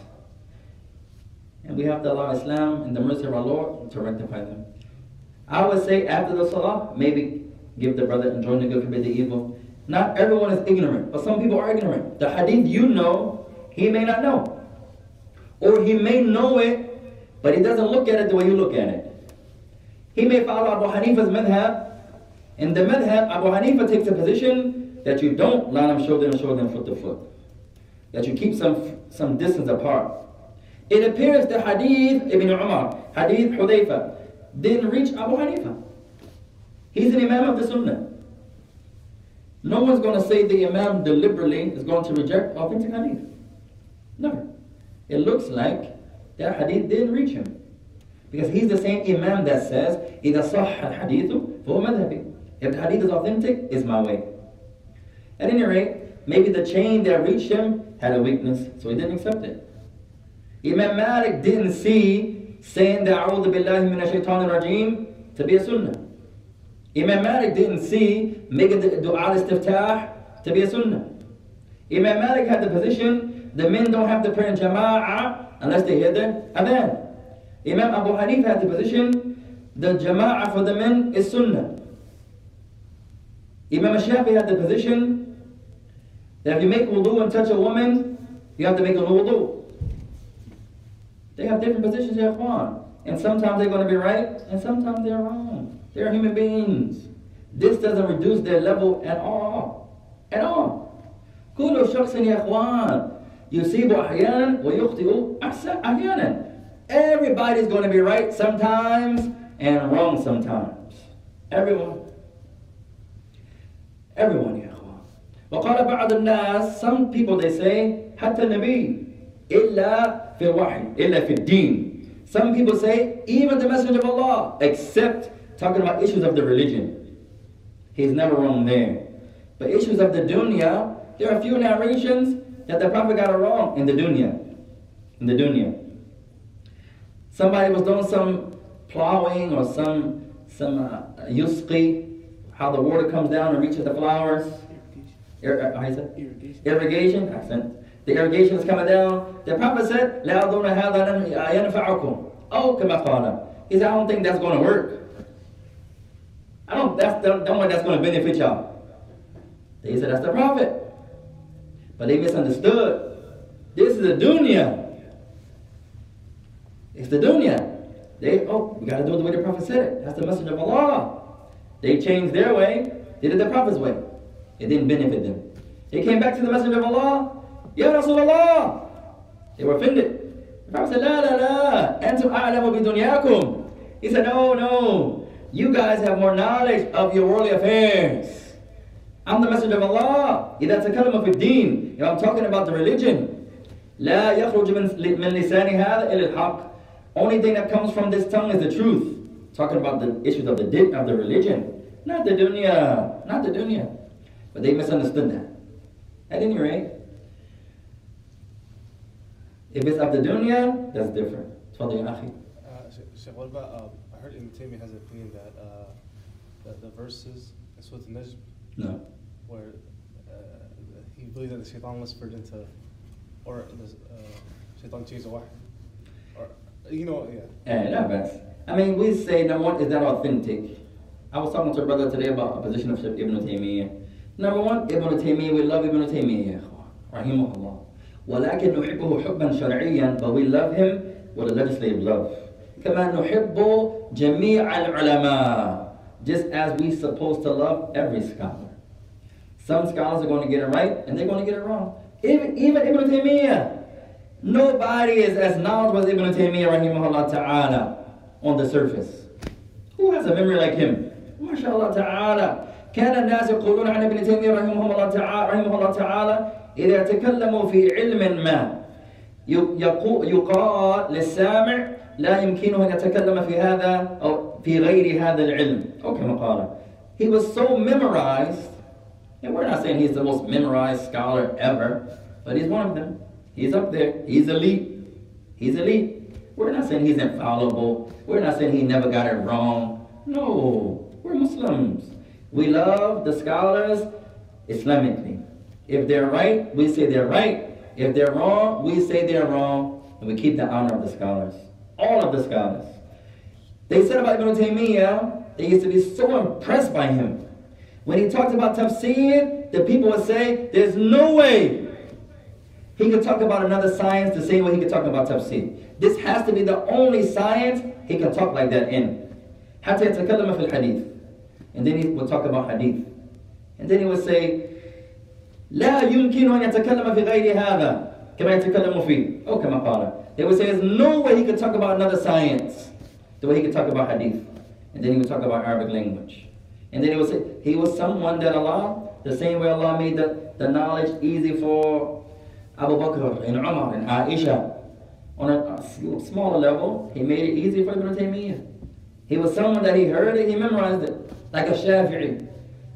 And we have to allow Islam and the mercy of our Lord to rectify them. I would say after the salah, maybe give the brother and join the good, forbid the evil. Not everyone is ignorant, but some people are ignorant. The hadith you know, he may not know. Or he may know it, but he doesn't look at it the way you look at it. He may follow Abu Hanifa's madhab. In the madhab, Abu Hanifa takes a position that you don't line them shoulder to shoulder foot to foot. That you keep some, some distance apart. It appears the hadith Ibn Umar, hadith Hudayfa, didn't reach Abu Hanifa. He's an imam of the sunnah. No one's going to say the imam deliberately is going to reject authentic hadith. Never. It looks like that hadith didn't reach him. Because he's the same imam that says, إِذَا صَحَّ الْحَدِيثُ فَهُوَ مَذْهَبِي If the hadith is authentic, it's my way. At any rate, maybe the chain that reached him had a weakness, so he didn't accept it. Imam Malik didn't see saying the A'udhu Billahi Minash Shaitanir Rajim to be a sunnah. Imam Malik didn't see making the dua al-istiftah to be a sunnah. Imam Malik had the position the men don't have to pray in jama'ah unless they hear the adhan. Imam Abu Hanif had the position the jama'ah for the men is sunnah. Imam Shafi had the position that if you make wudu and touch a woman, you have to make a wudu. They have different positions, ya ikhwan. And sometimes they're going to be right, and sometimes they're wrong. They're human beings. This doesn't reduce their level at all. At all. كل شخص يا اخوان يصيب احيانا ويخطئ احيانا. Everybody's going to be right sometimes and wrong sometimes. Everyone. Everyone يا اخوان. وقال بعض الناس some people they say حتى النبي إلا في الوحي إلا في الدين. Some people say even the messenger of Allah except talking about issues of the religion. He's never wrong there. But issues of the dunya, there are a few narrations that the Prophet got it wrong in the dunya. In the dunya. Somebody was doing some plowing or some some uh, yusqi, how the water comes down and reaches the flowers. Ir- uh, how you say? Irrigation. Irrigation. Accent. The irrigation is coming down. The Prophet said, لا أظن هذا ينفعكم. Oh, كما قال. He said, I don't think that's going to work. I don't, that's, don't, don't think that's going to benefit y'all. They said, that's the Prophet. But they misunderstood. This is the dunya. It's the dunya. They, oh, we got to do it the way the Prophet said it. That's the message of Allah. They changed their way. They did the Prophet's way. It didn't benefit them. They came back to the message of Allah. Ya Rasulullah. They were offended. The Prophet said, La la la. Antum a'lamu bidunyakum. He said, No, no. You guys have more knowledge of your worldly affairs. I'm the messenger of Allah. إذا تكلم في الدين. If I'm talking about the religion. لا يخرج من من لسان هذا إلا الحق. Only thing that comes from this tongue is the truth. Talking about the issues of the din of the religion, not the dunya, not the dunya. But they misunderstood that. At any rate, if it's of the dunya, that's different. Uh, Sheikh, what about, uh, I heard Ibn Taymiyyah has an opinion that, uh, that the verses in with Najm, no. where uh, he believes that the shaitan whispered into, or the uh, shaitan changed the or, you know, yeah. Yeah, not. I mean, we say, number one, is that authentic? I was talking to a brother today about the position of Ibn Taymiyyah. Number one, Ibn Taymiyyah, we love Ibn Taymiyyah, rahimahullah. ولكن نحبه حبا شرعيا, but we love him with a legislative love. كما نحب جميع العلماء, just as we supposed to love every scholar. Some scholars are going to get it right, and they're going to get it wrong. Even, even Ibn Taymiyyah, nobody is as knowledgeable as Ibn Taymiyyah, rahimahullah ta'ala, on the surface. Who has a memory like him? MashaAllah ta'ala. كان الناس يقولون عن ابن تيمية رحمه الله تعالى رحمه الله تعالى إذا تكلموا في علم ما يقال للسامع لا يمكنه أن يتكلم في هذا أو في غير هذا العلم أو كما قال He was so memorized and we're not saying he's the most memorized scholar ever but he's one of them He's up there He's elite He's elite We're not saying he's infallible We're not saying he never got it wrong No We're Muslims We love the scholars Islamically If they're right, we say they're right if they're wrong, we say they're wrong, and we keep the honor of the scholars. All of the scholars. They said about Ibn Taymiyyah, they used to be so impressed by him. When he talked about tafsir, the people would say, there's no way he could talk about another science the same way he could talk about tafsir. This has to be the only science he can talk like that in. حتى يتكلم في الحديث. And then he would talk about hadith. And then he would say, لا يمكن أن يتكلم في غير هذا كما يتكلم فيه أو كما قال They would say there's no way he could talk about another science the way he could talk about hadith and then he would talk about Arabic language and then he would say he was someone that Allah the same way Allah made the, the knowledge easy for Abu Bakr and Umar and Aisha on a, a smaller level he made it easy for Ibn Taymiyyah he was someone that he heard it he memorized it like a Shafi'i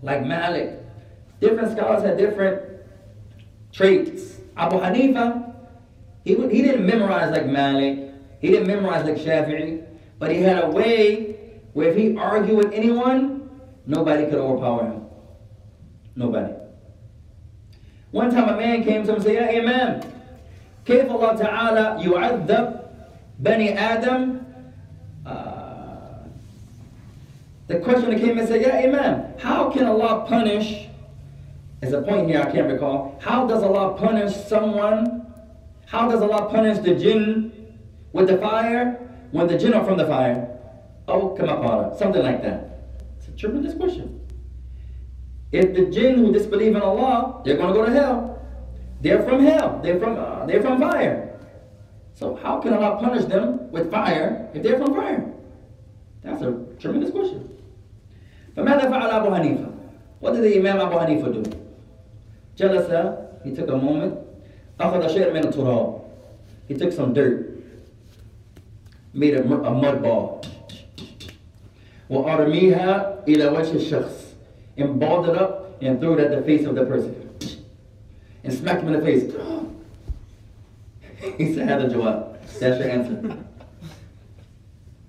like Malik different scholars had different traits. Abu Hanifa, He, would- he didn't memorize like Malik. He didn't memorize like Shafi'i. But he had a way where if he argued with anyone, nobody could overpower him. Nobody. One time a man came to him and said, Ya Imam, كيف الله تعالى يعذب بني آدم uh, the questioner came and said, Yeah, Imam, how can Allah punish? There's a point here I can't recall. How does Allah punish someone? How does Allah punish the jinn with the fire when the jinn are from the fire? Oh, come up, something like that. It's a tremendous question. If the jinn who disbelieve in Allah, they're going to go to hell. They're from hell. They're from uh, they're from fire. So how can Allah punish them with fire if they're from fire? That's a tremendous question. فماذا فعل أبو حنيفة? What did the Imam Abu Hanifa do? جلس, he took a moment, أخذ شيء من التراب. He took some dirt, made a, mu- a mud ball. وأرميها إلى وجه الشخص and balled it up and threw it at the face of the person and smacked him in the face. he said, هذا الجواب. That's your answer.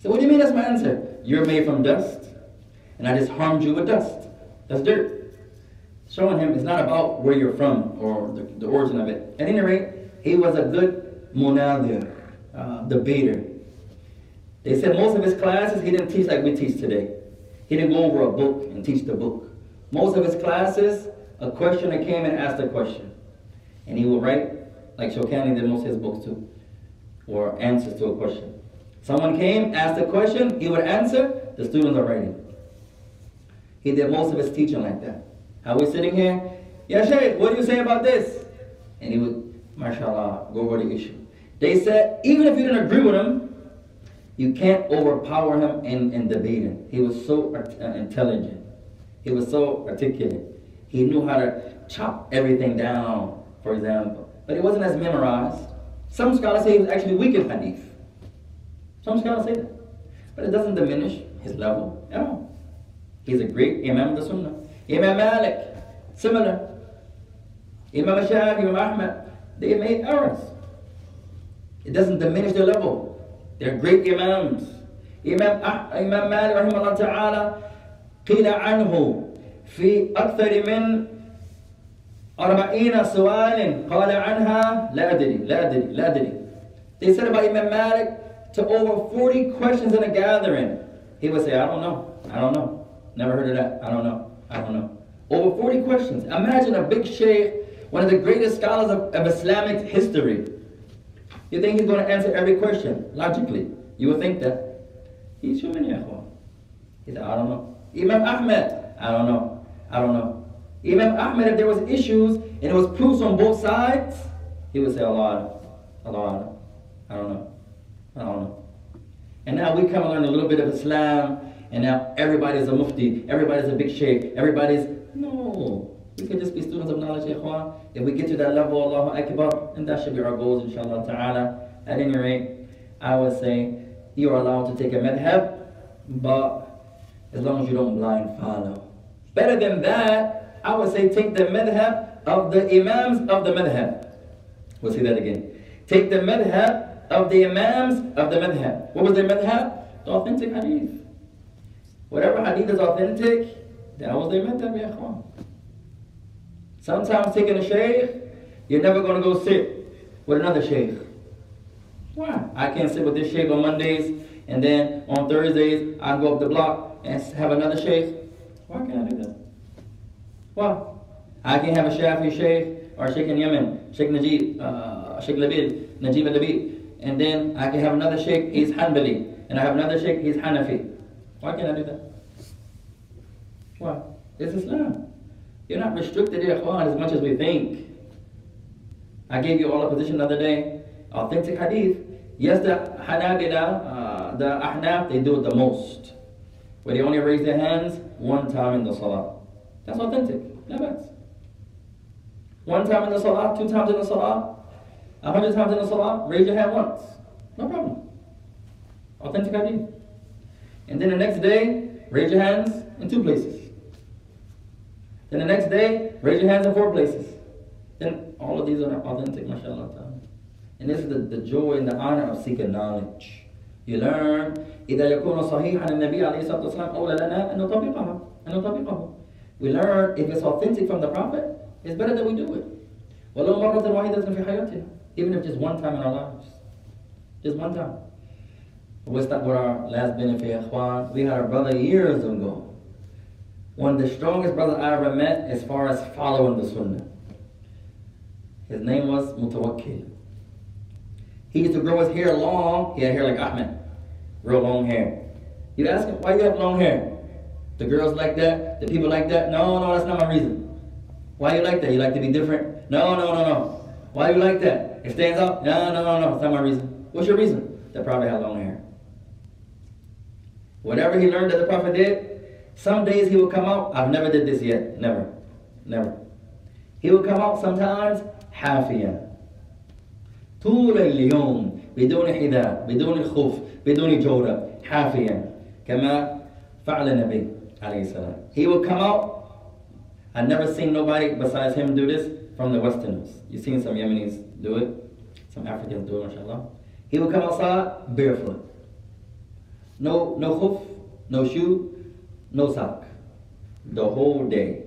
So what do you mean that's my answer? You're made from dust, and I just harmed you with dust. That's dirt. Showing him it's not about where you're from or the, the origin of it. At any rate, he was a good munadir, uh, debater. They said most of his classes he didn't teach like we teach today. He didn't go over a book and teach the book. Most of his classes, a questioner came and asked a question. And he would write, like Shawkani did most of his books too, or answers to a question. Someone came, asked a question, he would answer, the students are writing. He did most of his teaching like that. How we sitting here? Yeah, what do you say about this? And he would, mashallah, go over the issue. They said, even if you didn't agree with him, you can't overpower him in, in debating. He was so uh, intelligent. He was so articulate. He knew how to chop everything down, for example. But he wasn't as memorized. Some scholars say he was actually weak in hadith. Some scholars say that. But it doesn't diminish his level at all. He's a great Imam of the Sunnah. Imam Malik, similar. Imam Shafi'i, Imam Ahmad, they made errors. It doesn't diminish their level. They're great Imams. Imam, Imam Malik, rahimahullah ta'ala, قيل عنه في أكثر من أربعين سؤال قال عنها لا أدري لا أدري لا أدري They said about Imam Malik to over 40 questions in a gathering. He would say, I don't know. I don't know. Never heard of that. I don't know. I don't know. Over 40 questions. Imagine a big sheikh, one of the greatest scholars of, of Islamic history. You think he's going to answer every question logically? You would think that. He's human, ya. He said, I don't know. Imam Ahmed, I don't know. I don't know. Imam Ahmed, if there was issues and it was proofs on both sides, he would say, Allah, Allah, I don't know. I don't know. And now we come and learn a little bit of Islam, and now everybody's a mufti, everybody's a big sheikh, everybody's. No. We can just be students of knowledge, ikhwan. If we get to that level, Allahu Akbar, and that should be our goals, inshallah ta'ala. At any rate, I would say you are allowed to take a madhab, but as long as you don't blind follow. Better than that, I would say take the madhab of the imams of the madhab. We'll see that again. Take the madhab of the imams of the madhab. What was their madhab? The authentic hadith. Whatever hadith is authentic, that was their madhab, ya ikhwan. Sometimes taking a sheikh, you're never going to go sit with another sheikh. Why? I can't sit with this sheikh on Mondays, and then on Thursdays, I go up the block and have another sheikh. Why can't I do that? Why? I can have a Shafi sheikh or sheikh in Yemen, Sheikh Najib, uh, Sheikh Labid, Najib al-Labid, and then I can have another sheikh, he's Hanbali, and I have another sheikh, he's Hanafi. Why can't I do that? Why? It's Islam. You're not restricted, ikhwan, as much as we think. I gave you all a position the other day. Authentic hadith. Yes, the Hanabila, uh, the Ahnaf, they do it the most. Where they only raise their hands one time in the Salah. That's authentic. No bad. One time in the Salah, two times in the Salah, a hundred times in the Salah, raise your hand once. No problem. Authentic hadith. And then the next day, raise your hands in two places. Then the next day, raise your hands in four places. Then all of these are authentic, mashallah. ta'ala. And this is the, the joy and the honor of seeking knowledge. You learn إذا يكون صحيح عن النبي عليه الصلاة والسلام أولى لنا أن نطبقها أن نطبقه. We learn if it's authentic from the Prophet, it's better that we do it. ولو مرة واحدة في حياتنا, even if just one time in our lives, just one time. We'll start with our last benefit, Ikhwan. We had a brother years ago. One of the strongest brothers I ever met as far as following the Sunnah. His name was Mutawakkil. He used to grow his hair long. He had hair like Ahmed. Real long hair. You ask him, why you have long hair? The girls like that? The people like that? No, no, that's not my reason. Why you like that? You like to be different? No, no, no, no. Why you like that? It stands out? No, no, no, no. It's not my reason. What's your reason? The Prophet had long hair. Whatever he learned that the Prophet did, some days he will come out. I've never did this yet. Never. Never. He will come out sometimes حافيا طول اليوم بدون حذاء بدون خوف بدون جورة حافيا كما فعل النبي عليه السلام He will come out I've never seen nobody besides him do this from the Westerners. You've seen some Yemenis do it, some Africans do it, mashallah. He will come outside barefoot. No, no hoof, no shoe, no sock. The whole day.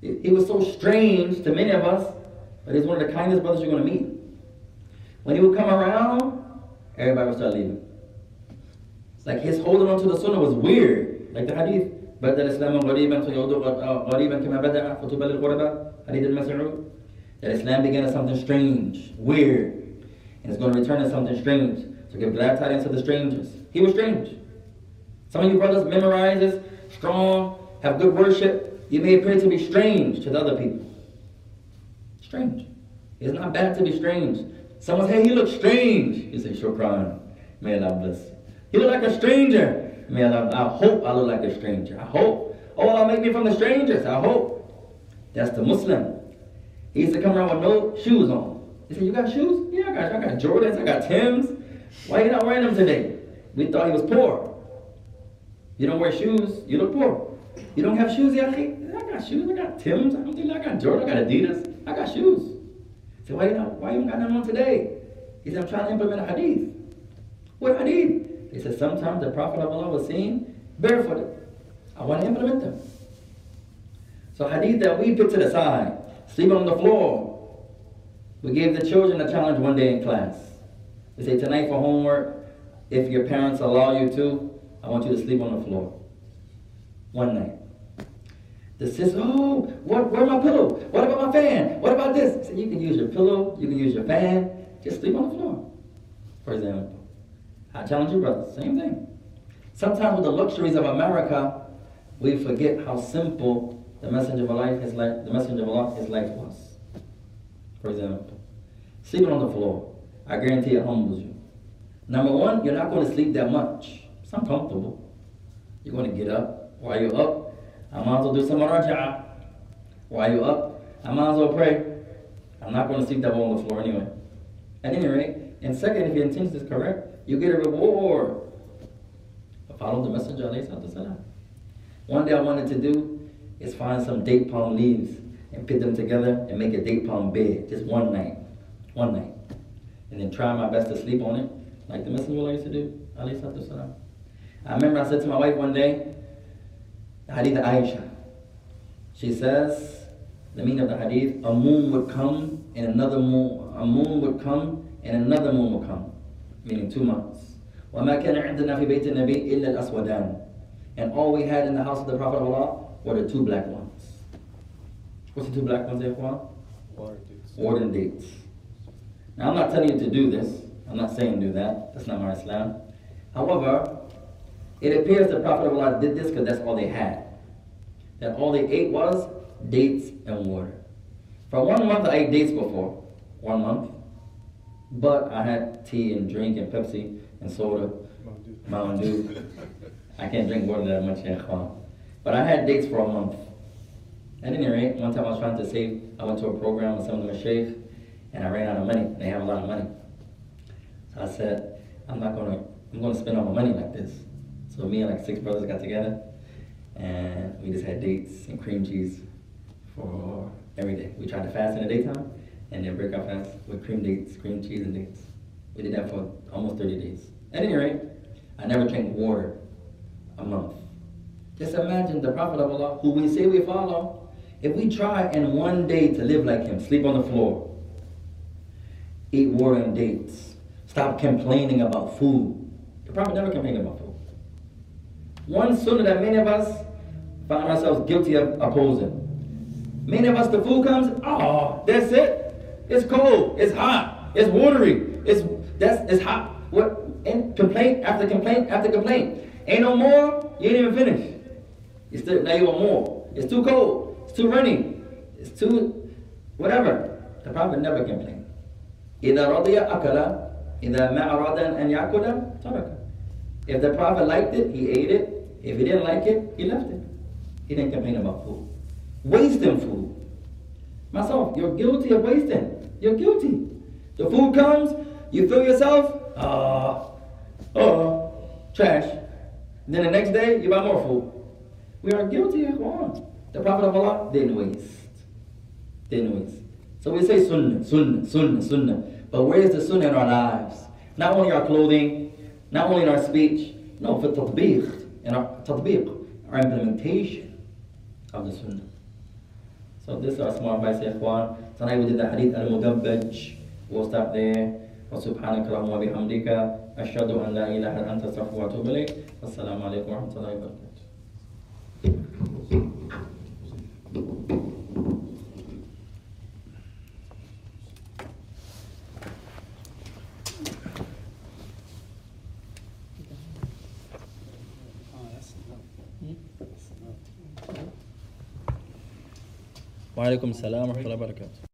It, it was so strange to many of us, but he's one of the kindest brothers you're going to meet. When he would come around, everybody would start leaving. It's like his holding on to the sunnah was weird, like the hadith. بدل الإسلام غريبا فيعود غريبا كما بدأ فطوبى للغرباء حديث المسعود That Islam began as something strange, weird, and it's going to return as something strange. So give glad tidings to the strangers. He was strange. Some of you brothers memorizes, strong, have good worship. You may appear to be strange to the other people. Strange. It's not bad to be strange. Someone say, hey, he looks strange. You say, sure crying. May Allah bless you. He look like a stranger. May Allah, I hope I look like a stranger. I hope. Oh, Allah make me from the strangers. I hope. That's the Muslim. He used to come around with no shoes on. Said, you got shoes? Yeah, I got, I got Jordans. I got Tims. Why you not wearing them today? We thought he was poor. You don't wear shoes, you look poor. You don't have shoes, Yahi? I got shoes, I got Tim's, I, don't think I got Jordan, I got Adidas, I got shoes. So why you not, why you got them on today? He said, I'm trying to implement a hadith. What hadith? He said, sometimes the Prophet of Allah was seen barefooted. I want to implement them. So hadith that we put to the side, sleeping on the floor. We gave the children a challenge one day in class. We say, tonight for homework, if your parents allow you to, I want you to sleep on the floor. One night. The sister, oh, what, where my pillow? What about my fan? What about this? You can use your pillow, you can use your fan, just sleep on the floor. For example. I challenge you, brothers, same thing. Sometimes with the luxuries of America, we forget how simple the messenger of Allah, his life, the messenger of Allah, his life was. For example, sleeping on the floor, I guarantee it humbles you. Number one, you're not going to sleep that much. It's uncomfortable. You're going to get up. While you're up, I might as well do some muraja'a. While you're up, I might as well pray. I'm not going to sleep that well on the floor anyway. At any rate, and second, if your intention is correct, you get a reward. Follow the messenger, alayhi One day I wanted to do is find some date palm leaves and put them together and make a date palm bed, just one night. One night. And then try my best to sleep on it, like the messenger used to do, alayhi I remember I said to my wife one day, the hadith of Aisha. She says, the meaning of the hadith, a moon would come and another moon, a moon would come and another moon would come, meaning two months. وَمَا كَانَ عِندنا في بيت النبي إلا الأسودان. And all we had in the house of the Prophet of Allah were the two black ones. What's the two black ones, Ikhwan? Water dates. And dates. Now I'm not telling you to do this. I'm not saying do that. That's not my Islam. However, it appears the Prophet of Allah did this because that's all they had. That all they ate was dates and water. For one month, I ate dates before. One month. But I had tea and drink and Pepsi and soda. Mountain Dew. I can't drink water that much, yeah. But I had dates for a month. At any rate, one time I was trying to save, I went to a program with some of the sheikh, and I ran out of money. They have a lot of money. So I said, I'm not gonna, I'm gonna spend all my money like this. So me and like six brothers got together, and we just had dates and cream cheese for every day. We tried to fast in the daytime, and then break our fast with cream dates, cream cheese and dates. We did that for almost 30 days. At any rate, I never drank water a month. Just imagine the Prophet of Allah, who we say we follow, if we try in one day to live like him, sleep on the floor, eat water and dates, stop complaining about food. The Prophet never complained about food. One sunnah that many of us find ourselves guilty of opposing. Many of us, the food comes, oh, that's it. It's cold, it's hot, it's watery, it's that's it's hot. What and complaint after complaint after complaint. Ain't no more, you ain't even finished. You still now you want more. It's too cold, it's too rainy, it's too whatever. The Prophet never complained. إذا رضي أكل إذا ما أراد أن يأكل ترك. If the Prophet liked it, he ate it. If he didn't like it, he left it. He didn't complain about food. Wasting food. Myself, you're guilty of wasting. You're guilty. The food comes, you feel yourself, ah, oh, trash. Then the next day, you buy more food. We are guilty of one. The Prophet of Allah didn't waste. Didn't waste. So we say sunnah, sunnah, sunnah, sunnah. But where is the sunnah in our lives? Not only our clothing, not only in our speech, no, for tatbiq, in our tatbiq, our implementation of the sunnah. So this is our small advice, ikhwan. Tonight we did the hadith al-mudabbaj. We'll stop there. وسبحانك اللهم وبحمدك أشهد أن لا إله إلا أنت أستغفرك وأتوب إليك والسلام عليكم ورحمة الله وبركاته وعليكم السلام ورحمة الله وبركاته.